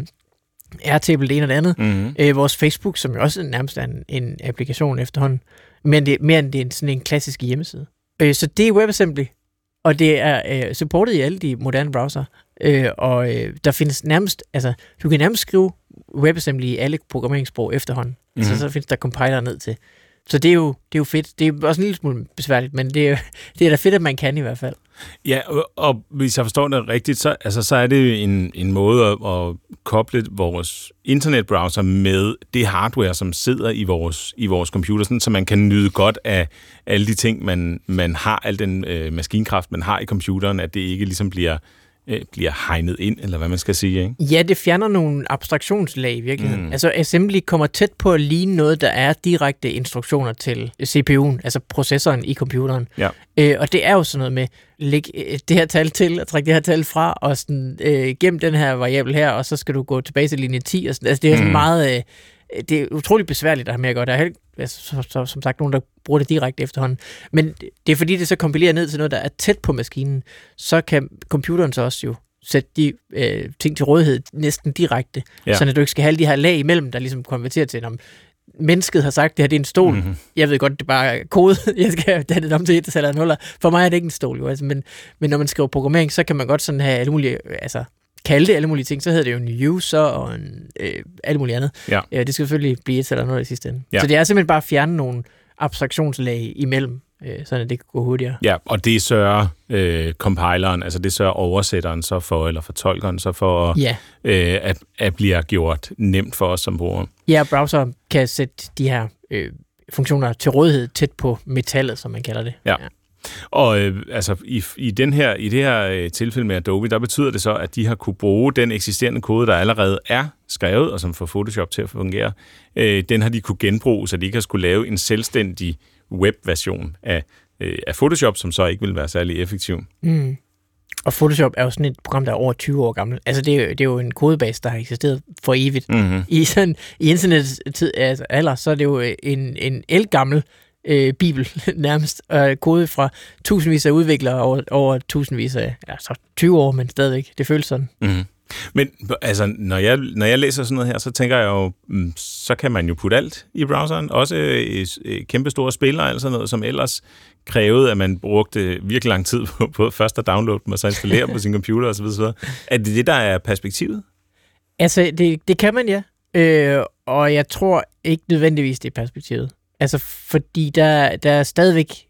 Airtable, det ene og det andet. Mm. Øh, vores Facebook, som jo også nærmest er en, en applikation efterhånden. Men det, mere end det er en, sådan en klassisk hjemmeside. Øh, så det er WebAssembly, og det er øh, supportet i alle de moderne browser. Øh, og øh, der findes nærmest, altså du kan nærmest skrive WebAssembly i alle programmeringssprog efterhånden. Mm. Så, Mhm. så findes der compiler ned til. Så det er jo, det er jo fedt. Det er også en lille smule besværligt, men det er, det er da fedt, at man kan i hvert fald. Ja, og, og hvis jeg forstår det rigtigt, så, altså, så er det en, en måde at, at koble vores internetbrowser med det hardware, som sidder i vores, i vores computer, sådan, så man kan nyde godt af alle de ting, man, man har, al den øh, maskinkraft, man har i computeren, at det ikke ligesom bliver, øh, bliver hegnet ind, eller hvad man skal sige. Ikke? Ja, det fjerner nogle abstraktionslag i virkeligheden. Mm. Mm. Altså Assembly kommer tæt på at ligne noget, der er direkte instruktioner til CPU'en, altså processoren i computeren. Ja. Øh, og det er jo sådan noget med, læg øh, det her tal til, og træk det her tal fra, og sådan, øh, gem den her variabel her, og så skal du gå tilbage til linje 10. Og sådan. Altså det er sådan Mm. meget... Øh, det er utroligt besværligt at have med at gøre. Der er helt, altså, så, så, som sagt nogen, der bruger det direkte efterhånden. Men det er fordi, det så kompilerer ned til noget, der er tæt på maskinen. Så kan computeren så også jo sætte de øh, ting til rådighed næsten direkte, Ja. så du ikke skal have alle de her lag imellem, der ligesom konverterer til, om mennesket har sagt, det her det er en stol. Mhm. Mm-hmm. Jeg ved godt, det er bare kode, jeg skal have det om til et eller nuller. For mig er det ikke en stol, jo. Altså, men, men når man skriver programmering, så kan man godt sådan have alle mulige, øh, altså kalde det alle mulige ting, så hedder det jo en user og en, øh, alt muligt andet. Ja. Ja, det skal selvfølgelig blive et eller noget i sidste ende. Ja. Så det er simpelthen bare at fjerne nogle abstraktionslag imellem, øh, sådan at det kan gå hurtigere. Ja, og det sørger øh, compileren, altså det sørger oversætteren så for, eller fortolkeren så for, Ja. øh, at, at bliver gjort nemt for os som brugere. Ja, browser kan sætte de her øh, funktioner til rådighed tæt på metallet, som man kalder det. Ja. Og øh, altså, i, i, den her, i det her øh, tilfælde med Adobe, der betyder det så, at de har kunne bruge den eksisterende kode, der allerede er skrevet, og som får Photoshop til at fungere, øh, den har de kunne genbruge, så de ikke har skulle lave en selvstændig webversion af, øh, af Photoshop, som så ikke vil være særlig effektiv. Mm. Og Photoshop er jo sådan et program, der er over 20 år gammelt. Altså, det er, jo, det er jo en kodebase, der har eksisteret for evigt. Mm-hmm. I, sådan, i internettets tid, altså alder, så er det jo øh, en, en elgammel øh, bibel nærmest. Øh, kode fra tusindvis af udviklere over, over tusindvis af, altså 20 år, men stadigvæk. Det føles sådan. Mm-hmm. Men altså, når jeg, når jeg læser sådan noget her, så tænker jeg jo, mm, så kan man jo putte alt i browseren. Også øh, øh, kæmpe store spillere, altså noget, som ellers krævede, at man brugte virkelig lang tid på, på først at downloade dem, og så installere dem på sin computer osv. osv. Er det det, der er perspektivet? Altså, det, det kan man, ja. Øh, og jeg tror ikke nødvendigvis, det er perspektivet. Altså, fordi der, der er stadigvæk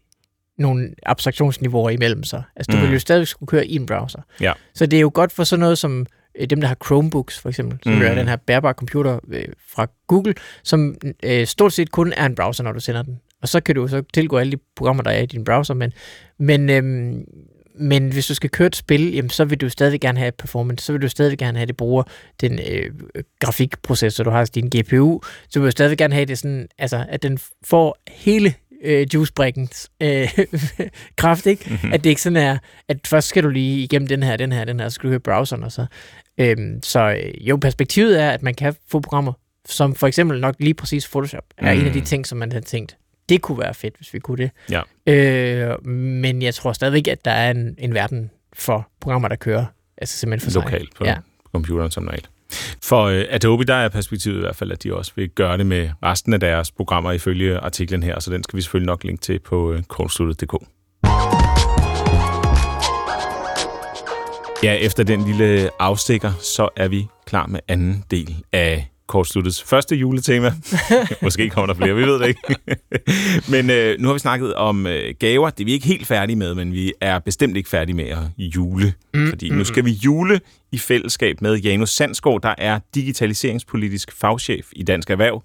nogle abstraktionsniveauer imellem sig. Altså, du Mm. vil jo stadigvæk skulle køre i en browser. Ja. Så det er jo godt for sådan noget som øh, dem, der har Chromebooks, for eksempel, som Mm. er den her bærbare computer øh, fra Google, som øh, stort set kun er en browser, når du sender den. Og så kan du så tilgå alle de programmer, der er i din browser, men, men, øhm, men hvis du skal køre et spil, jamen, så vil du stadig gerne have performance, så vil du stadig gerne have, at det bruger den øh, grafikprocessor, du har, altså din GPU, så vil du stadig gerne have det sådan, altså, at den får hele øh, juicebrikkens øh, kraft, ikke? Mm-hmm. At det ikke sådan er, at først skal du lige igennem den her, den her, den her, så skal du høre browseren og så. Øhm, så øh, jo, perspektivet er, at man kan få programmer, som for eksempel nok lige præcis Photoshop, er Mm. en af de ting, som man har tænkt, det kunne være fedt, hvis vi kunne det. Ja. Øh, men jeg tror stadigvæk, at der er en, en verden for programmer, der kører altså simpelthen for sig. Lokalt på Ja. computeren som normalt. For øh, Adobe, der er perspektivet i hvert fald, at de også vil gøre det med resten af deres programmer ifølge artiklen her, så den skal vi selvfølgelig nok linke til på øh, kortsluttet.dk. Ja, efter den lille afstikker, så er vi klar med anden del af Kortsluttets første juletema. Måske kommer der flere, vi ved det ikke. men øh, nu har vi snakket om øh, gaver. Det er vi ikke helt færdige med, men vi er bestemt ikke færdige med at jule. Mm, fordi nu skal vi jule i fællesskab med Janus Sandsgaard, der er digitaliseringspolitisk fagchef i Dansk Erhverv,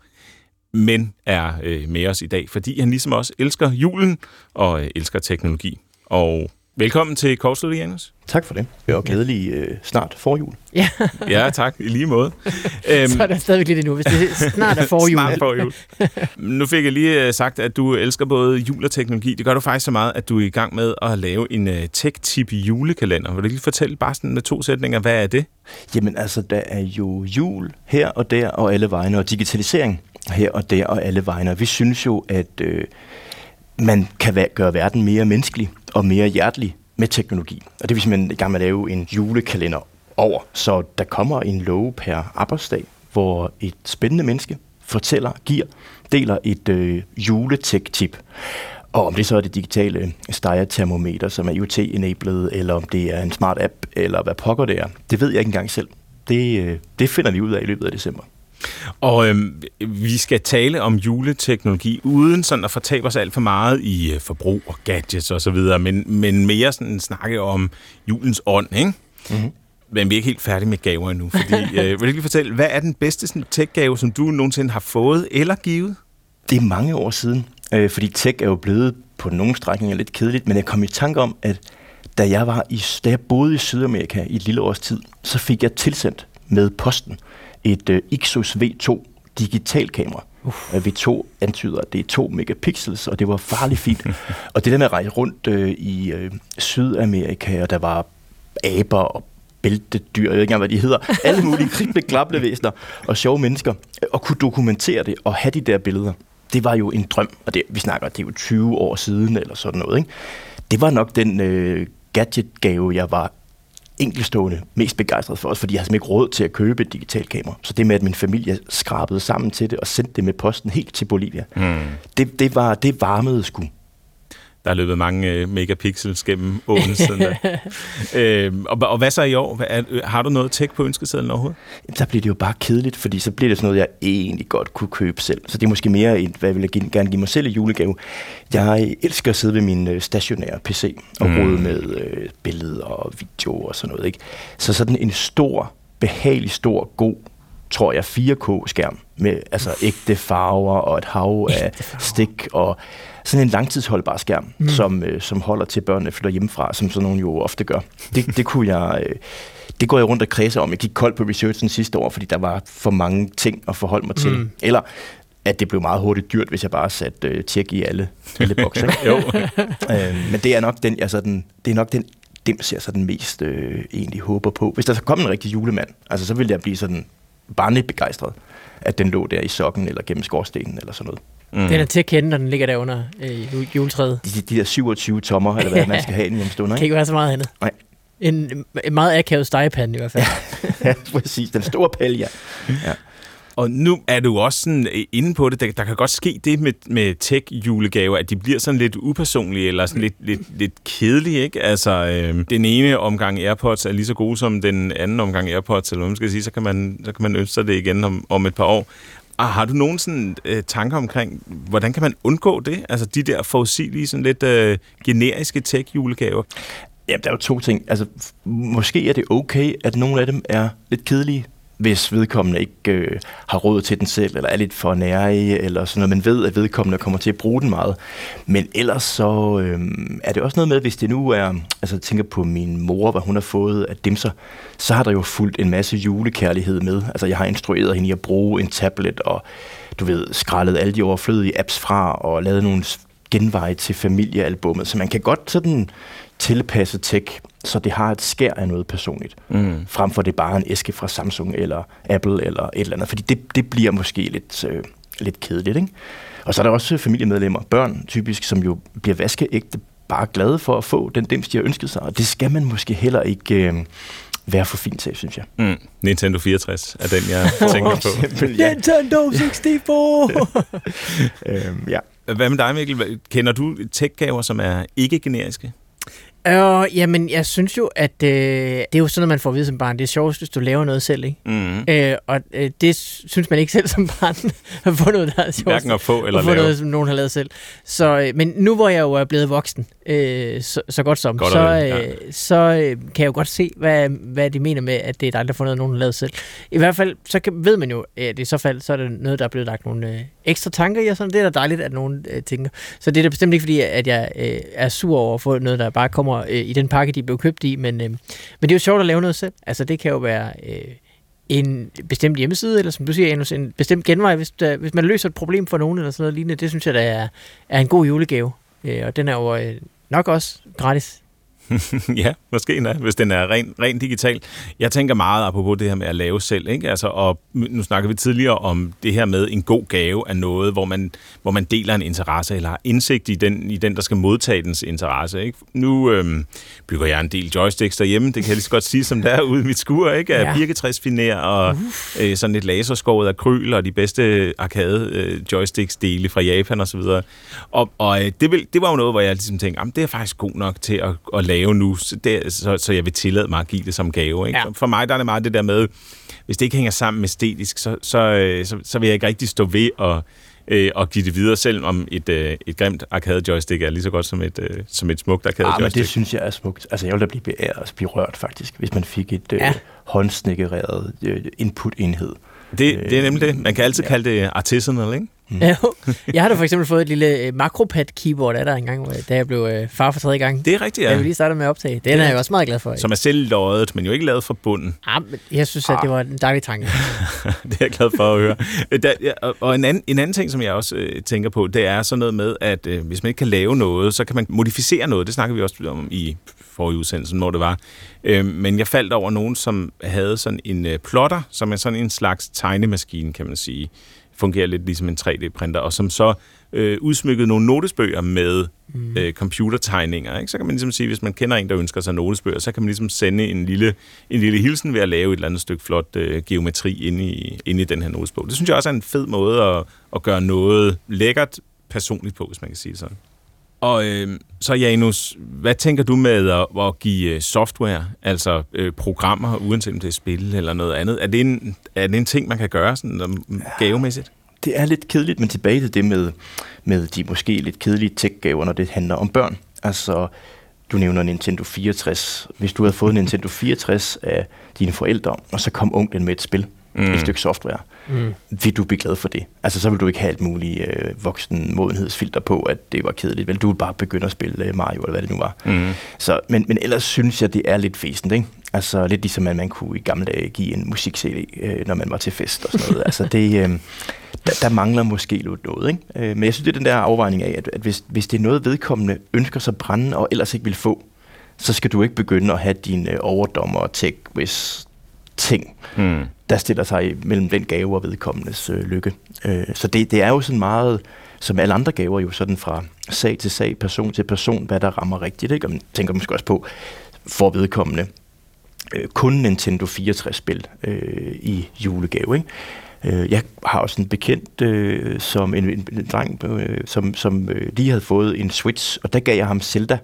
men er øh, med os i dag, fordi han ligesom også elsker julen og øh, elsker teknologi. Og velkommen til Kortsluttet, Janus. Tak for det. Og glædelig øh, snart forjul. Ja, Ja, tak. I lige måde. Øhm, så er der stadigvæk lidt endnu, hvis det snart er forjul. Snart forjul. Nu fik jeg lige øh, sagt, at du elsker både jul og teknologi. Det gør du faktisk så meget, at du er i gang med at lave en uh, tech-tip julekalender. Vil du lige fortælle bare sådan med to sætninger, hvad er det? Jamen altså, der er jo jul her og der og alle vegne, og digitalisering her og der og alle vegne. Vi synes jo, at øh, man kan gøre verden mere menneskelig og mere hjertelig med teknologi. Og det er vi simpelthen i gang med at lave en julekalender over. Så der kommer en love per arbejdsdag, hvor et spændende menneske fortæller, giver, deler et øh, juletech-tip. Og om det så er det digitale Steyr-termometer, som er IoT-enabled, eller om det er en smart app, eller hvad pokker det er, det ved jeg ikke engang selv. Det, øh, det finder vi ud af i løbet af december. Og øhm, vi skal tale om juleteknologi, uden sådan at fortabe os alt for meget i øh, forbrug og gadgets og så videre, men, men mere sådan snakke om julens ånd, ikke? Mm-hmm. Men vi er ikke helt færdige med gaver endnu, fordi øh, vil du lige fortælle, hvad er den bedste sådan, tech-gave, som du nogensinde har fået eller givet? Det er mange år siden, øh, fordi tech er jo blevet på nogle strækninger lidt kedeligt, men jeg kom i tanke om, at da jeg, var i, da jeg boede i Sydamerika i et lille års tid, så fik jeg tilsendt med posten et øh, Ixus V2 digitalkamera. Uh. V2 antyder, at det er 2 megapixels, og det var farligt fint. og det der med at rejse rundt øh, i øh, Sydamerika, og der var aber og bæltedyr, jeg ved ikke engang, hvad de hedder, alle mulige krible glable væsener og sjove mennesker, og kunne dokumentere det og have de der billeder. Det var jo en drøm, og det, vi snakker, det er jo 20 år siden eller sådan noget. Ikke? Det var nok den øh, gadget-gave, jeg var enkelstående mest begejstret for os, fordi jeg havde simpelthen ikke råd til at købe et digitalt kamera. Så det med, at min familie skrabede sammen til det og sendte det med posten helt til Bolivia, mm. det, det, var, det varmede sgu. Der er løbet mange øh, megapixels gennem åen siden da. øh, og, og hvad så i år? Hvad er, har du noget tech på ønskesedlen overhovedet? Der bliver det jo bare kedeligt, fordi så bliver det sådan noget, jeg egentlig godt kunne købe selv. Så det er måske mere, et, hvad jeg vil jeg gerne give mig selv i julegave. Jeg elsker at sidde ved min øh, stationære PC og mm. rode med øh, billeder og video og sådan noget. Ikke? Så sådan en stor, behagelig stor, god tror jeg, 4K-skærm med altså ægte farver og et hav af stik og sådan en langtidsholdbar skærm, mm. som, øh, som holder til børnene flytter hjemmefra, som sådan nogen jo ofte gør. Det, det kunne jeg... Øh, det går jeg rundt og kredser om. Jeg gik koldt på researchen sidste år, fordi der var for mange ting at forholde mig til. Mm. Eller at det blev meget hurtigt dyrt, hvis jeg bare satte øh, tjek i alle, alle bokse. jo. øh, men det er nok den, jeg sådan, det er nok den dims, jeg sådan mest øh, egentlig håber på. Hvis der så kom en rigtig julemand, altså så ville jeg blive sådan barnligt begejstret, at den lå der i sokken eller gennem skorstenen eller sådan noget. Mm. Den er til at kende, når den ligger der under øh, juletræet. De, de der 27 tommer, eller hvad man skal have i en stund, ikke? kan ikke være så meget andet. Nej. En, en meget akavet stegepande i hvert fald. ja, præcis. Den store pæl, ja. ja. Og nu er du også sådan øh, inde på det. Der, der kan godt ske det med, med tech-julegaver, at de bliver sådan lidt upersonlige, eller sådan lidt, lidt, lidt kedelige, ikke? Altså, øh, den ene omgang AirPods er lige så god som den anden omgang AirPods, eller hvad man skal sige, så kan man, så kan man ønske sig det igen om, om et par år. Og har du nogen sådan, øh, tanker omkring, hvordan kan man undgå det? Altså de der forudsigelige, sådan lidt øh, generiske tech-julegaver? Ja, der er jo to ting. Altså, måske er det okay, at nogle af dem er lidt kedelige, hvis vedkommende ikke øh, har råd til den selv, eller er lidt for nærig, eller sådan noget. Man ved, at vedkommende kommer til at bruge den meget. Men ellers så øh, er det også noget med, hvis det nu er, altså jeg tænker på min mor, hvad hun har fået af dimser, så har der jo fulgt en masse julekærlighed med. Altså jeg har instrueret hende i at bruge en tablet, og du ved, skrællet alle de overflødige apps fra, og lavet nogle genveje til familiealbummet. Så man kan godt sådan tilpasse tech, så det har et skær af noget personligt, mm. frem for det er bare en æske fra Samsung eller Apple eller et eller andet, fordi det, det bliver måske lidt, øh, lidt kedeligt. Ikke? Og så er der også familiemedlemmer, børn typisk, som jo bliver vaskeægte bare glade for at få den dims, de har ønsket sig, og det skal man måske heller ikke... Øh, være for fint til, synes jeg. Mm. Nintendo 64 er den, jeg tænker på. Eksempel, ja. Nintendo 64! øhm, ja. Hvad med dig, Mikkel? Kender du tech-gaver, som er ikke generiske? Øh, jamen, jeg synes jo, at øh, det er jo sådan noget, man får at vide som barn. Det er sjovt, hvis du laver noget selv, ikke? Mm. Øh, og øh, det synes man ikke selv som barn, at få noget, der er sjovt. Hverken at få eller at få lave. noget, som nogen har lavet selv. Så, øh, men nu hvor jeg jo er blevet voksen, øh, så, så godt som, godt så, øh, ja. så øh, kan jeg jo godt se, hvad, hvad de mener med, at det er dejligt at få noget, nogen har lavet selv. I hvert fald, så kan, ved man jo, at i så fald, så er det noget, der er blevet lagt nogle øh, ekstra tanker i, og sådan. det er da dejligt, at nogen øh, tænker. Så det er da bestemt ikke, fordi at jeg øh, er sur over at få noget, der bare kommer øh, i den pakke, de blev købt i, men, øh, men det er jo sjovt at lave noget selv. Altså, det kan jo være... Øh, en bestemt hjemmeside, eller som du siger, en bestemt genvej, hvis, der, hvis man løser et problem for nogen, eller sådan noget lignende, det synes jeg, der er, er en god julegave. Øh, og den er jo øh, nok også gratis. ja, måske endda, hvis den er ren, ren digital. Jeg tænker meget apropos det her med at lave selv. Ikke? Altså, og nu snakker vi tidligere om det her med en god gave af noget, hvor man, hvor man deler en interesse, eller har indsigt i den, i den der skal modtage dens interesse. Ikke? Nu øhm, bygger jeg en del joysticks derhjemme, det kan jeg lige så godt sige, som der er ude i mit skur, ikke? af ja. birketræsfiner og øh, sådan et laserskåret af kryl og de bedste arcade øh, joysticks dele fra Japan osv. Og, og øh, det, vil, det var jo noget, hvor jeg ligesom tænkte, det er faktisk god nok til at, at lave lave nu, så, det, så, så jeg vil tillade mig at give det som gave. Ikke? Ja. For mig der er det meget det der med, hvis det ikke hænger sammen æstetisk, så, så, øh, så, så vil jeg ikke rigtig stå ved og, øh, og give det videre, selv om et, øh, et grimt arcade joystick er lige så godt som et, øh, som et smukt arcade joystick. Ja, men det synes jeg er smukt. Altså jeg ville da blive beæret og blive rørt faktisk, hvis man fik et øh, ja. øh, input-enhed. Det, det er nemlig det. Man kan altid ja. kalde det artisanal, ikke? Mm. Jeg har da for eksempel fået et lille øh, makropad-keyboard af der engang, da jeg blev øh, far for tredje gang. Det er rigtigt, ja. Jeg lige starte med at optage. Den er jeg også meget glad for. Som er selv løjet, men jo ikke lavet fra bunden. Ja, men jeg synes, at det var en dejlig tanke. det er jeg glad for at høre. Der, ja, og en anden, en anden ting, som jeg også øh, tænker på, det er sådan noget med, at øh, hvis man ikke kan lave noget, så kan man modificere noget. Det snakker vi også om i forrige udsendelse, hvor det var. Øh, men jeg faldt over nogen, som havde sådan en øh, plotter, som er sådan en slags tegnemaskine, kan man sige fungerer lidt ligesom en 3D-printer, og som så øh, udsmykkede nogle notesbøger med mm. øh, computertegninger. Ikke? Så kan man ligesom sige, hvis man kender en, der ønsker sig notesbøger, så kan man ligesom sende en lille, en lille hilsen ved at lave et eller andet stykke flot øh, geometri inde i, inde i den her notesbog. Det synes jeg også er en fed måde at, at gøre noget lækkert personligt på, hvis man kan sige det sådan. Og øh, så Janus, hvad tænker du med at, at give øh, software, altså øh, programmer, uanset om det er spil eller noget andet? Er det en, er det en ting, man kan gøre sådan um, gavemæssigt? Det er lidt kedeligt, men tilbage til det med, med de måske lidt kedelige tech-gaver, når det handler om børn. Altså, du nævner Nintendo 64. Hvis du havde fået Nintendo 64 af dine forældre, og så kom onklen med et spil, mm. et stykke software, mm. vil du blive glad for det? Altså, så vil du ikke have alt muligt øh, voksen modenhedsfilter på, at det var kedeligt. Vel, du vil bare begynde at spille øh, Mario, eller hvad det nu var. Mm. Så, men, men ellers synes jeg, det er lidt fæsent, ikke? Altså, lidt ligesom at man kunne i gamle dage give en musik-CD, øh, når man var til fest og sådan noget. altså, det, øh, der, der mangler måske lidt noget, ikke? Øh, men jeg synes, det er den der afvejning af, at, at hvis, hvis det er noget vedkommende ønsker sig brænde, og ellers ikke vil få, så skal du ikke begynde at have dine overdommer og tech, hvis ting, mm der stiller sig mellem den gave og vedkommendes øh, lykke. Øh, så det, det er jo sådan meget, som alle andre gaver, jo sådan fra sag til sag, person til person, hvad der rammer rigtigt. Ikke? Og man tænker måske også på, for vedkommende, øh, kun Nintendo 64-spil øh, i julegave. Ikke? Øh, jeg har også en bekendt, øh, som en, en, en dreng, øh, som, som øh, lige havde fået en Switch, og der gav jeg ham Zelda.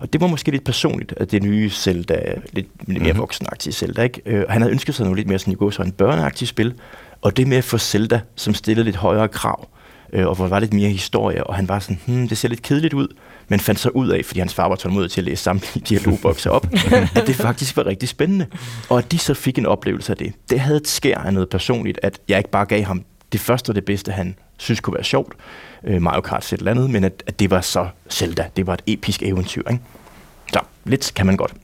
Og det var måske lidt personligt, at det nye Zelda, lidt, lidt mere mm-hmm. voksenagtige Zelda, ikke? Øh, han havde ønsket sig noget lidt mere sådan i går, så en børneagtigt spil, og det med at få Zelda, som stillede lidt højere krav, øh, og hvor der var lidt mere historie, og han var sådan, hmm, det ser lidt kedeligt ud, men fandt så ud af, fordi hans far var tålmodig til at læse samtlige dialogbokser op, at det faktisk var rigtig spændende. Og at de så fik en oplevelse af det. Det havde et skær af noget personligt, at jeg ikke bare gav ham det første og det bedste, han synes kunne være sjovt, øh, Mario Kart eller andet, men at, at det var så Zelda. Det var et episk eventyr. Ikke? Så lidt kan man godt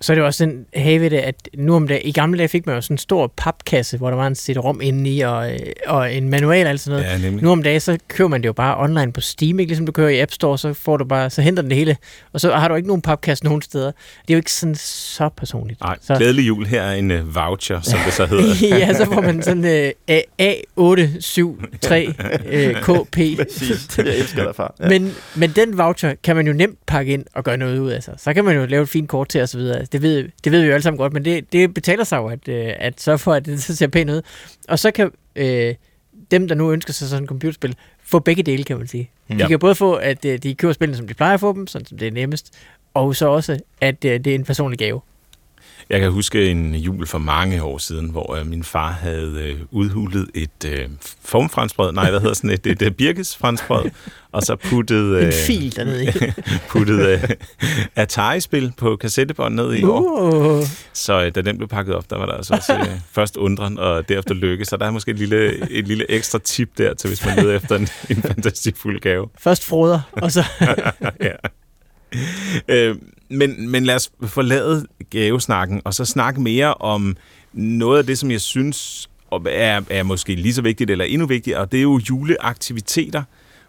så er det også den have det, at nu om dagen, i gamle dage fik man jo sådan en stor papkasse, hvor der var en CD-rom inde i, og, øh, og en manual og alt sådan noget. Ja, nu om dagen, så kører man det jo bare online på Steam, ikke? Ligesom du kører i App Store, så får du bare, så henter den det hele, og så har du ikke nogen papkasse nogen steder. Det er jo ikke sådan så personligt. Nej, så. glædelig jul her er en uh, voucher, som det så hedder. ja, så får man sådan uh, A873 uh, KP. Præcis, jeg elsker dig, far. Ja. Men, men den voucher kan man jo nemt pakke ind og gøre noget ud af sig. Så kan man jo lave et fint kort til osv. Det ved, det ved vi jo alle sammen godt, men det, det betaler sig jo at, øh, at sørge for, at det ser pænt ud. Og så kan øh, dem, der nu ønsker sig sådan et computerspil, få begge dele, kan man sige. Mm. De kan både få, at øh, de køber spillene, som de plejer at få dem, sådan som det er nemmest, og så også, at øh, det er en personlig gave. Jeg kan huske en jul for mange år siden, hvor øh, min far havde øh, udhulet et øh, formfransbrød, nej, hvad hedder sådan et, et, et birkesfransbrød, og så puttet... Øh, en fil dernede i. puttet øh, Atari-spil på kassettebånd ned i uh. Så øh, da den blev pakket op, der var der altså også øh, først undren, og derefter lykke, så der er måske et lille, et lille ekstra tip der, til hvis man leder efter en, en fantastisk fuld gave. Først froder, og så... ja. Øh, men, men lad os forlade gavesnakken, og så snakke mere om noget af det, som jeg synes er, er måske lige så vigtigt, eller endnu vigtigere, og det er jo juleaktiviteter.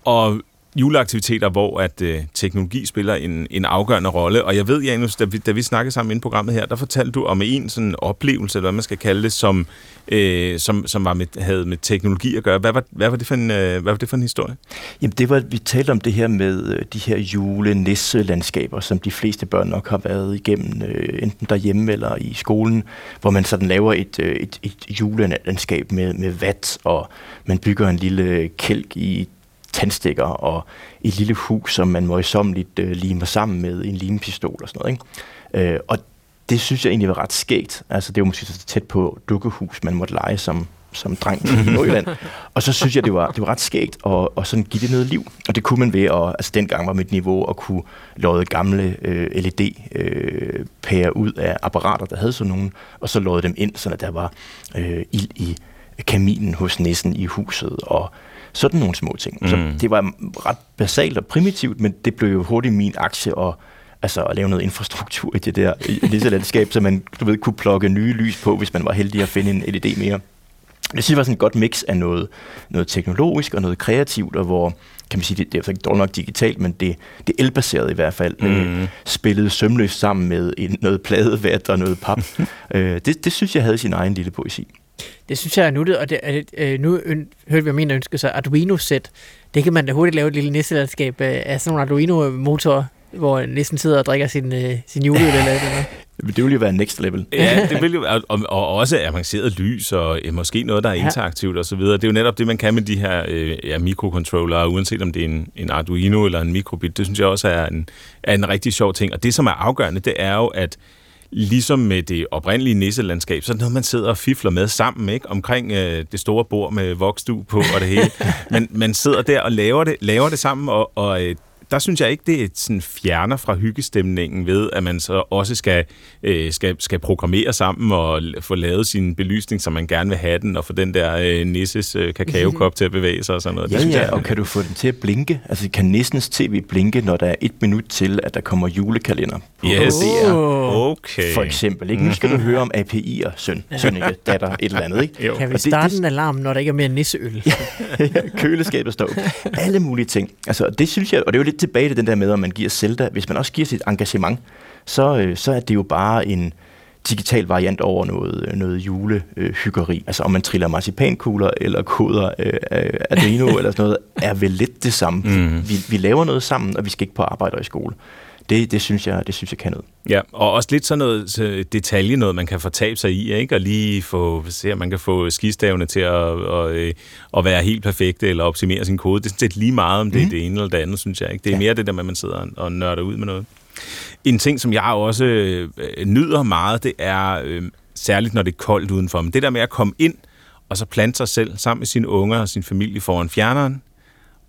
Og juleaktiviteter, hvor at øh, teknologi spiller en, en afgørende rolle. Og jeg ved, Janus, da vi, da vi snakkede sammen i programmet her, der fortalte du om en sådan oplevelse, eller hvad man skal kalde det, som, øh, som, som var med, havde med teknologi at gøre. Hvad var, hvad var, det, for en, øh, hvad var det for en historie? Jamen, det var, vi talte om det her med øh, de her julenisselandskaber, som de fleste børn nok har været igennem, øh, enten derhjemme eller i skolen, hvor man sådan laver et, øh, et, et julelandskab med, med vat, og man bygger en lille kælk i tandstikker og et lille hus, som man møjsommeligt øh, limer sammen med en limpistol og sådan noget. Ikke? Øh, og det synes jeg egentlig var ret skægt. Altså, det var måske så tæt på dukkehus, man måtte lege som, som dreng i Nordjylland. og så synes jeg, det var, det var ret skægt at, at sådan give det noget liv. Og det kunne man ved, at, altså dengang var mit niveau at kunne låde gamle øh, LED-pærer øh, ud af apparater, der havde sådan nogen, og så låde dem ind, så der var øh, ild i kaminen hos nissen i huset, og sådan nogle små ting. Mm. Så det var ret basalt og primitivt, men det blev jo hurtigt min aktie og altså at lave noget infrastruktur i det der nisselandskab, så man du ved, kunne plukke nye lys på, hvis man var heldig at finde en LED mere. Det synes jeg var sådan et godt mix af noget, noget teknologisk og noget kreativt, og hvor, kan man sige, det, det er ikke dårligt nok digitalt, men det, det elbaseret i hvert fald, mm. øh, spillet sømløst sammen med en, noget pladevat og noget pap. øh, det, det synes jeg havde sin egen lille poesi. Det synes jeg er nuttet, og det, er, øh, nu hørte vi om en, der ønsker sig Arduino-sæt. Det kan man da hurtigt lave et lille nisselandskab øh, af sådan nogle Arduino-motorer, hvor næsten sidder og drikker sin, øh, sin juleøl eller noget. Det ville jo være next level. Ja, det vil jo, og, og også avanceret lys, og øh, måske noget, der er interaktivt og så videre. Det er jo netop det, man kan med de her øh, ja, mikrocontrollere, uanset om det er en, en Arduino eller en mikrobit. Det synes jeg også er en, er en rigtig sjov ting. Og det, som er afgørende, det er jo, at ligesom med det oprindelige nisselandskab, så er det noget, man sidder og fifler med sammen, ikke? Omkring øh, det store bord med voksdu på og det hele. Men man sidder der og laver det, laver det sammen, og, og øh, der synes jeg ikke, det er sådan fjerner fra hyggestemningen ved, at man så også skal, øh, skal, skal programmere sammen og få lavet sin belysning, som man gerne vil have den, og få den der øh, nisses øh, kakaokop til at bevæge sig og sådan noget. Ja, det synes ja, jeg, og kan du få den til at blinke? Altså kan nissens tv blinke, når der er et minut til, at der kommer julekalender på Yes. DR? Okay. For eksempel. Ikke? Nu skal du høre om API'er, søn, søn ikke, datter, et eller andet. Ikke? Jo. Kan vi starte det- en alarm, når der ikke er mere nisseøl? Køleskabet står. Alle mulige ting. Altså, det synes jeg, og det er jo lidt tilbage til den der med, om man giver Zelda. Hvis man også giver sit engagement, så, øh, så er det jo bare en digital variant over noget, øh, noget julehyggeri. Altså om man triller marcipankugler eller koder øh, Arduino eller sådan noget, er vel lidt det samme. Mhm. Vi, vi laver noget sammen, og vi skal ikke på arbejde og i skole. Det, det, synes jeg, det synes jeg kan noget. Ja, og også lidt sådan noget detalje, noget man kan fortabe sig i, ikke? Og lige få, se, man kan få skistavene til at, og, øh, at være helt perfekte, eller optimere sin kode. Det er sådan set lige meget, om det er det ene eller det andet, synes jeg. Ikke? Det er Ja. mere det der med, at man sidder og- og nørder ud med noget. En ting, som jeg også øh, nyder meget, det er øh, særligt, når det er koldt udenfor. Men det der med at komme ind, og så plante sig selv sammen med sine unger og sin familie foran fjerneren,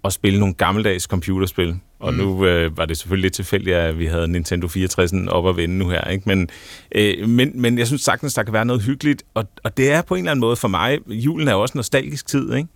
og spille nogle gammeldags computerspil. Og mm. nu øh, var det selvfølgelig lidt tilfældigt, at vi havde Nintendo 64 op at vende nu her. Ikke? Men, øh, men, men jeg synes sagtens, der kan være noget hyggeligt. Og, og det er på en eller anden måde for mig, julen er jo også en nostalgisk tid. Ikke?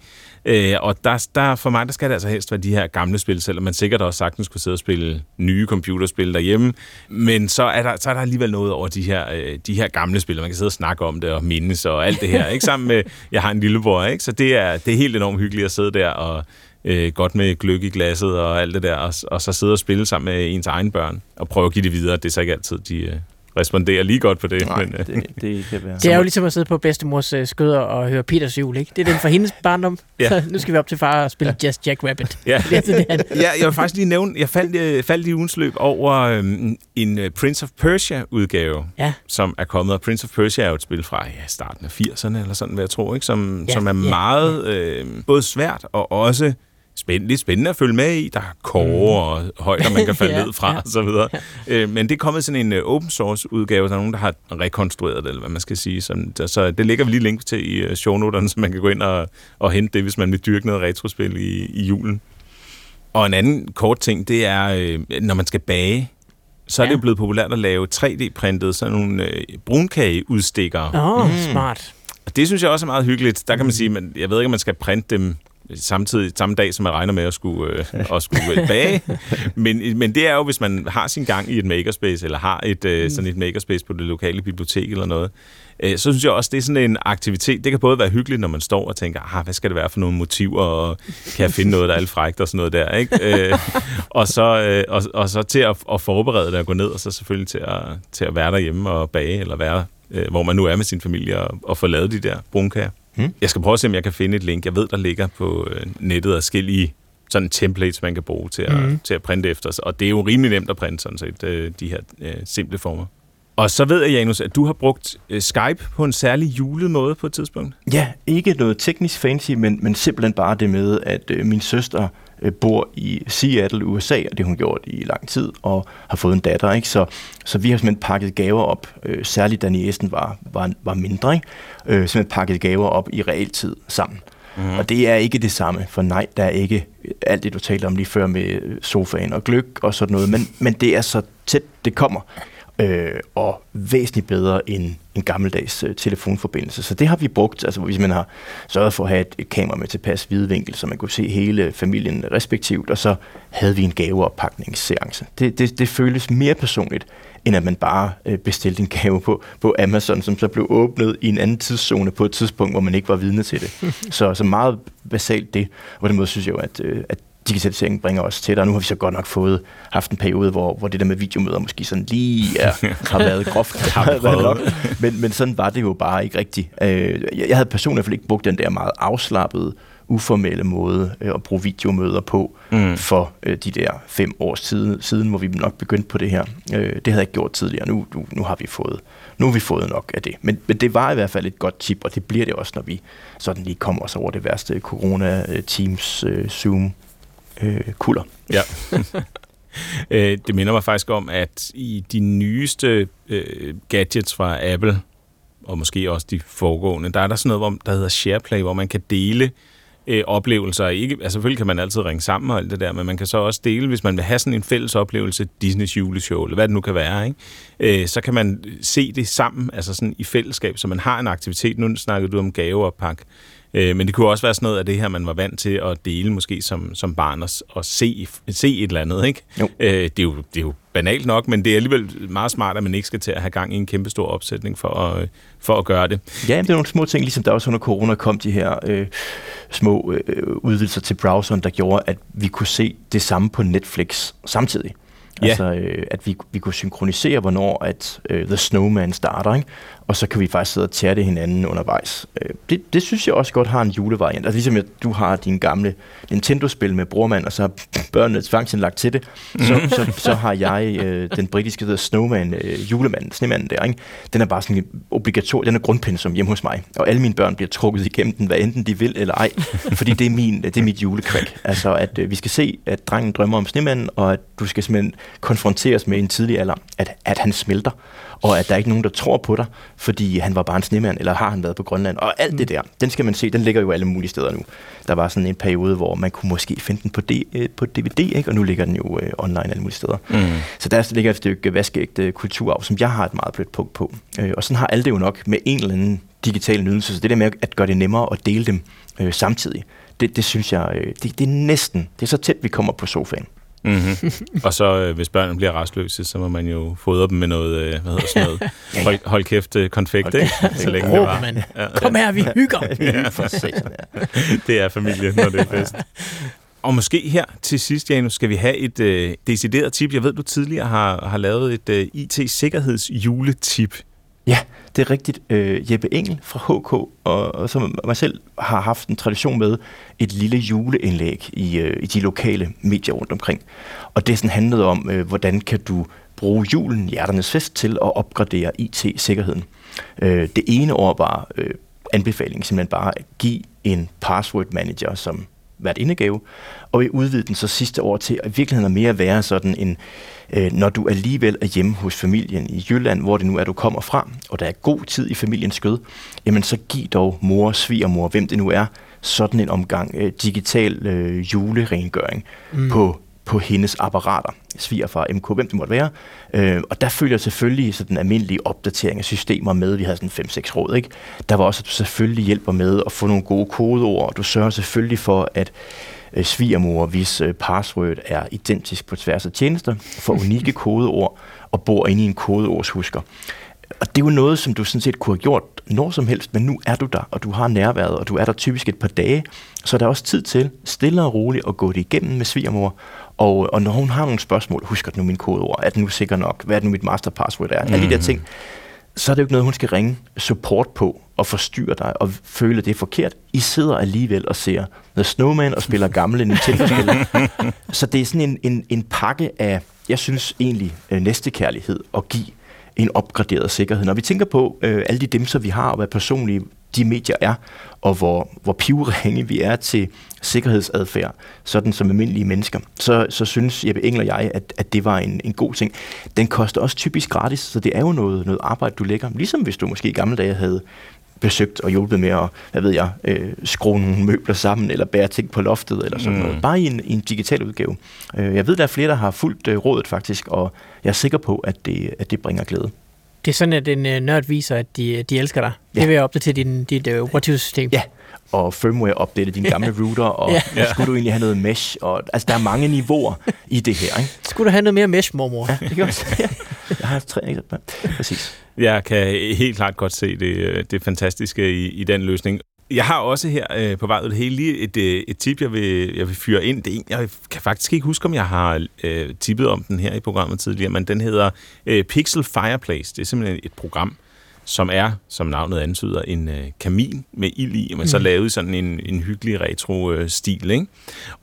Øh, og der, der, for mig, der skal det altså helst være de her gamle spil, selvom man sikkert også sagtens kunne sidde og spille nye computerspil derhjemme. Men så er der, så er der alligevel noget over de her, øh, de her gamle spil, og man kan sidde og snakke om det og mindes og alt det her. Ikke sammen med, jeg har en lillebror, ikke? så det er, det er helt enormt hyggeligt at sidde der og øh, godt med gløk i glasset og alt det der, og, og så sidde og spille sammen med ens egen børn, og prøve at give det videre. Det er så ikke altid, de øh, responderer lige godt på det. Nej, men, øh, det, det kan være. Det er jo ligesom at sidde på bedstemors øh, skøder og høre Peters jul, ikke? Det er den for hendes barndom. Ja. Så nu skal vi op til far og spille Just Jack Rabbit. Ja. Det er det ja, jeg vil faktisk lige nævne, jeg faldt, øh, faldt i ugens løb over øhm, en øh, Prince of Persia-udgave, Ja. som er kommet. Og Prince of Persia er jo et spil fra ja, starten af 80'erne, eller sådan, hvad jeg tror, ikke? Som, Ja, som er ja, meget øh, både svært og også spændende, spændende at følge med i. Der er kåre og højder, man kan falde Mm. Ja, ned fra, ja. og så videre. Øh, men det er kommet sådan en øh, open source udgave, der er nogen, der har rekonstrueret det, eller hvad man skal sige. Så, så det lægger vi lige link til i øh, shownoterne, så man kan gå ind og, og hente det, hvis man vil dyrke noget retrospil i, i julen. Og en anden kort ting, det er, øh, når man skal bage, så er Ja. det jo blevet populært at lave 3D-printet sådan nogle øh, brunkageudstikkere. Åh, oh, smart. Og det synes jeg også er meget hyggeligt. Der kan man sige, men jeg ved ikke, om man skal printe dem samtidig samme dag, som man regner med at skulle, øh, at skulle bage. Men, men det er jo, hvis man har sin gang i et makerspace, eller har et, øh, sådan et makerspace på det lokale bibliotek eller noget, øh, så synes jeg også, det er sådan en aktivitet. Det kan både være hyggeligt, når man står og tænker, ah, hvad skal det være for nogle motiver, og kan jeg finde noget, der er alt frækt og sådan noget der, ikke? Øh, og, så, øh, og, og så til at, at forberede det og gå ned, og så selvfølgelig til at, til at være derhjemme og bage, eller være, øh, hvor man nu er med sin familie, og, og få lavet de der brunkager. Hmm. Jeg skal prøve at se, om jeg kan finde et link. Jeg ved, der ligger på øh, nettet forskellige sådan templates, man kan bruge til at, mm. til at printe efter. Og det er jo rimelig nemt at printe sådan set, øh, de her øh, simple former. Og så ved jeg, Janus, at du har brugt øh, Skype på en særlig julet måde på et tidspunkt. Ja, ikke noget teknisk fancy, men, men simpelthen bare det med, at øh, min søster øh, bor i Seattle, USA, og det har hun gjort i lang tid, og har fået en datter. Ikke? Så, så vi har simpelthen pakket gaver op, øh, særligt da niæsen var, var, var mindre, ikke? Øh, simpelthen pakket gaver op i realtid sammen. Mm. Og det er ikke det samme, for nej, der er ikke alt det, du talte om lige før med sofaen og gløk og sådan noget, men, men det er så tæt, det kommer. Øh, og væsentligt bedre end en gammeldags øh, telefonforbindelse. Så det har vi brugt, altså hvis man har sørget for at have et, et kamera med tilpas vinkel, så man kunne se hele familien respektivt, og så havde vi en gaveoppakningsseance. Det, det, det føles mere personligt, end at man bare øh, bestilte en gave på, på Amazon, som så blev åbnet i en anden tidszone på et tidspunkt, hvor man ikke var vidne til det. så, så meget basalt det. Og på den måde synes jeg jo, at, øh, at digitaliseringen bringer os tættere. Nu har vi så godt nok fået haft en periode, hvor, hvor det der med videomøder måske sådan lige er, har været groft. har været nok. Men, men sådan var det jo bare ikke rigtigt. Øh, jeg havde personligt i hvert fald ikke brugt den der meget afslappede, uformelle måde øh, at bruge videomøder på mm. for øh, de der fem års tid, siden, hvor vi nok begyndte på det her. det havde jeg ikke gjort tidligere. Nu, nu, nu har vi fået nu har vi fået nok af det. Men, men det var i hvert fald et godt tip, og det bliver det også, når vi sådan lige kommer os over det værste corona-teams, Zoom, øh, kulder. Ja. Øh, det minder mig faktisk om, at i de nyeste øh, gadgets fra Apple, og måske også de foregående, der er der sådan noget, hvor, der hedder SharePlay, hvor man kan dele øh, oplevelser. Ikke, altså selvfølgelig kan man altid ringe sammen og alt det der, men man kan så også dele, hvis man vil have sådan en fælles oplevelse, Disneys juleshow, eller hvad det nu kan være, ikke? Øh, så kan man se det sammen, altså sådan i fællesskab, så man har en aktivitet. Nu snakkede du om gaveoppak. Øh, men det kunne også være sådan noget af det her, man var vant til at dele måske som, som barn og, og se, se et eller andet. Ikke? Jo. Øh, det, er jo, det er jo banalt nok, men det er alligevel meget smart, at man ikke skal til at have gang i en kæmpe stor opsætning for at, for at gøre det. Ja, det er nogle små ting, ligesom der også under corona kom de her øh, små øh, udvidelser til browseren, der gjorde, at vi kunne se det samme på Netflix samtidig. Ja. Altså, øh, at vi, vi kunne synkronisere, hvornår at øh, The Snowman starter, ikke? Og så kan vi faktisk sidde og tære det hinanden undervejs. Øh, det, det synes jeg også godt har en julevariant. Altså ligesom at du har din gamle Nintendo-spil med brormand, og så har børnene lagt til det, så, så, så har jeg øh, den britiske der Snowman, øh, julemanden, snemanden der. Ikke? Den er bare sådan obligatorisk, den er grundpensum hjemme hos mig, og alle mine børn bliver trukket igennem den, hvad enten de vil eller ej, fordi det er, min, det er mit julekvæk. Altså at øh, vi skal se, at drengen drømmer om snemanden, og at du skal simpelthen konfronteres med en tidlig alder, at, at han smelter og at der er ikke nogen, der tror på dig, fordi han var bare en snemand, eller har han været på Grønland, og alt det mm. der, den skal man se, den ligger jo alle mulige steder nu. Der var sådan en periode, hvor man kunne måske finde den på, D, øh, på DVD, ikke? og nu ligger den jo øh, online alle mulige steder. Mm. Så der ligger et stykke vaskeægte kulturarv, som jeg har et meget blødt punkt på. Øh, og sådan har alle det jo nok med en eller anden digital nydelse, så det der med at gøre det nemmere at dele dem øh, samtidig, det, det synes jeg, øh, det, det er næsten, det er så tæt, vi kommer på sofaen. Mm-hmm. og så, øh, hvis børnene bliver restløse, så må man jo fodre dem med noget, øh, hvad hedder sådan noget, hold, hold kæft øh, konfekt, ikke? Så længe det var. Man. Ja. Kom her, vi hygger. ja. Det er familie, når det er fest. Og måske her til sidst, Janus, skal vi have et øh, decideret tip. Jeg ved, du tidligere har, har lavet et øh, IT-sikkerhedsjuletip. Ja, det er rigtigt. Øh, Jeppe Engel fra HK, og, og som mig selv har haft en tradition med et lille juleindlæg i, øh, i de lokale medier rundt omkring. Og det sådan handlede om, øh, hvordan kan du bruge julen, hjerternes fest, til at opgradere IT-sikkerheden. Øh, det ene år var øh, anbefalingen simpelthen bare at give en password manager som hvert indegave, og vi udvidede den så sidste år til at i virkeligheden mere være sådan en, øh, når du alligevel er hjemme hos familien i Jylland, hvor det nu er, du kommer fra, og der er god tid i familiens skød, jamen så giv dog mor, svigermor, hvem det nu er, sådan en omgang øh, digital øh, julerengøring mm. på på hendes apparater, svigerfar, MK, hvem det måtte være. Øh, og der følger selvfølgelig sådan en almindelig opdatering af systemer med. Vi havde sådan 5-6 råd, ikke? Der var også, at du selvfølgelig hjælper med at få nogle gode kodeord, og du sørger selvfølgelig for, at øh, svigermor, hvis øh, password er identisk på tværs af tjenester, får unikke kodeord og bor inde i en kodeordshusker. Og det er jo noget, som du sådan set kunne have gjort når som helst, men nu er du der, og du har nærværet, og du er der typisk et par dage, så er der også tid til stille og roligt at gå det igennem med svigermor, og, og når hun har nogle spørgsmål, husker nu min kodeord, er det nu sikker nok, hvad er det nu mit masterpassword er, mm. alle de der mhm. ting, så er det jo ikke noget, hun skal ringe support på og forstyrre dig og føle, at det er forkert. I sidder alligevel og ser The Snowman og spiller gamle Nintendo-spil. så det er sådan en, en, en pakke af, jeg synes egentlig, øh, næstekærlighed at give en opgraderet sikkerhed. Når vi tænker på øh, alle de dimser, vi har, og hvad personlige de medier er, og hvor, hvor pivringe vi er til sikkerhedsadfærd, sådan som almindelige mennesker, så, så synes Jeppe Engel og jeg, at, at det var en, en god ting. Den koster også typisk gratis, så det er jo noget, noget arbejde, du lægger. Ligesom hvis du måske i gamle dage havde besøgt og hjulpet med at, hvad ved jeg, øh, skrue nogle møbler sammen, eller bære ting på loftet, eller sådan mm. noget. Bare i en, i en digital udgave. Øh, jeg ved, der er flere, der har fulgt øh, rådet faktisk, og jeg er sikker på, at det, at det bringer glæde. Det er sådan, at en øh, nørd viser, at de, de elsker dig. Ja. Det vil jeg opdatere din, dit øh, operativsystem. Ja, og firmware opdate din gamle router, og ja. skulle du egentlig have noget mesh, og altså der er mange niveauer i det her, ikke? Skulle du have noget mere mesh, mormor? Ja, det kan også. Jeg har tre eksempler. Præcis. Jeg kan helt klart godt se det, øh, det fantastiske i, i den løsning. Jeg har også her øh, på vej ud det hele lige et, øh, et tip, jeg vil, jeg vil fyre ind. Det er en, jeg kan faktisk ikke huske, om jeg har øh, tippet om den her i programmet tidligere, men den hedder øh, Pixel Fireplace. Det er simpelthen et program, som er, som navnet antyder, en øh, kamin med ild i, men mm. så lavet sådan en, en hyggelig retro-stil. Ikke?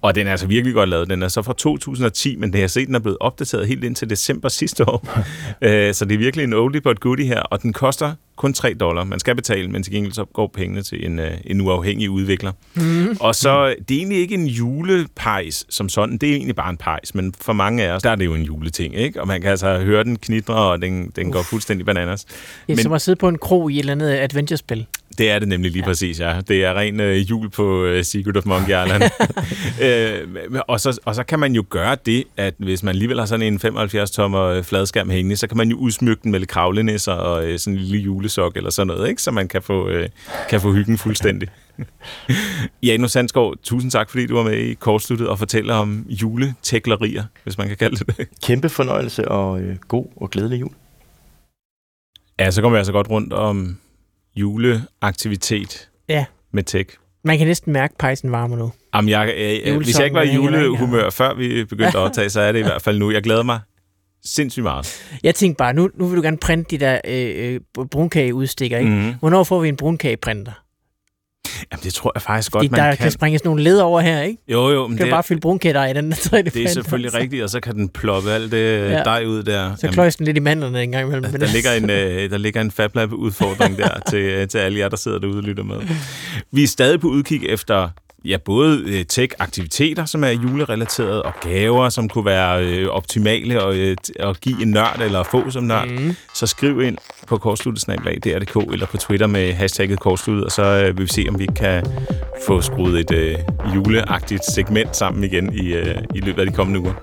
Og den er altså virkelig godt lavet. Den er så fra 2010, men det har set, den er blevet opdateret helt indtil december sidste år. øh, så det er virkelig en oldie but goodie her, og den koster kun 3 dollar. Man skal betale, men til gengæld så går pengene til en, øh, en uafhængig udvikler. Mm. Og så, det er egentlig ikke en julepejs som sådan, det er egentlig bare en pejs, men for mange af os, der er det jo en juleting, ikke? Og man kan altså høre den knitre, og den, den går fuldstændig bananas. Det er men, som at sidde på en krog i et eller andet adventure-spil. Det er det nemlig lige ja. præcis, ja. Det er ren øh, jul på øh, Secret of Monkey Island. øh, og, så, og så kan man jo gøre det, at hvis man alligevel har sådan en 75-tommer øh, fladskærm hængende, så kan man jo udsmykke den med lidt kravlenisser og øh, sådan en lille julesok eller sådan noget, ikke? så man kan få, øh, kan få hyggen fuldstændig. Janus Sandskov, tusind tak, fordi du var med i kortsluttet og fortæller om juleteklerier, hvis man kan kalde det det. Kæmpe fornøjelse og øh, god og glædelig jul. Ja, så kommer vi altså godt rundt om juleaktivitet ja. med tech. Man kan næsten mærke, at pejsen varmer nu. Jamen, jeg, øh, hvis jeg ikke var i julehumør, før vi begyndte at optage, så er det i hvert fald nu. Jeg glæder mig sindssygt meget. Jeg tænkte bare, nu, nu vil du gerne printe de der øh, øh brunkageudstikker, ikke? Mm-hmm. Hvornår får vi en brunkageprinter? Jamen, det tror jeg faktisk godt, Fordi man der kan. kan springes nogle led over her, ikke? Jo, jo. Men kan det, bare fylde brunkætter i den 3D Det er selvfølgelig rigtigt, og så kan den ploppe alt det ja. dej ud der. Så kløjs den lidt i mandlerne en gang imellem. Der, ligger en, øh, der ligger en FabLab-udfordring der til, til alle jer, der sidder derude og lytter med. Vi er stadig på udkig efter ja, både øh, tech-aktiviteter, som er julerelateret, og gaver, som kunne være øh, optimale og, øh, at give en nørd eller få som nørd, mm. så skriv ind på kortsluttet.dr.dk eller på Twitter med hashtagget kortsluttet, og så øh, vil vi se, om vi kan få skruet et øh, juleagtigt segment sammen igen i, øh, i løbet af de kommende uger.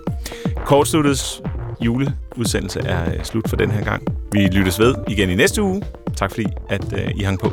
Kortsluttets juleudsendelse er øh, slut for den her gang. Vi lyttes ved igen i næste uge. Tak fordi, at øh, I hang på.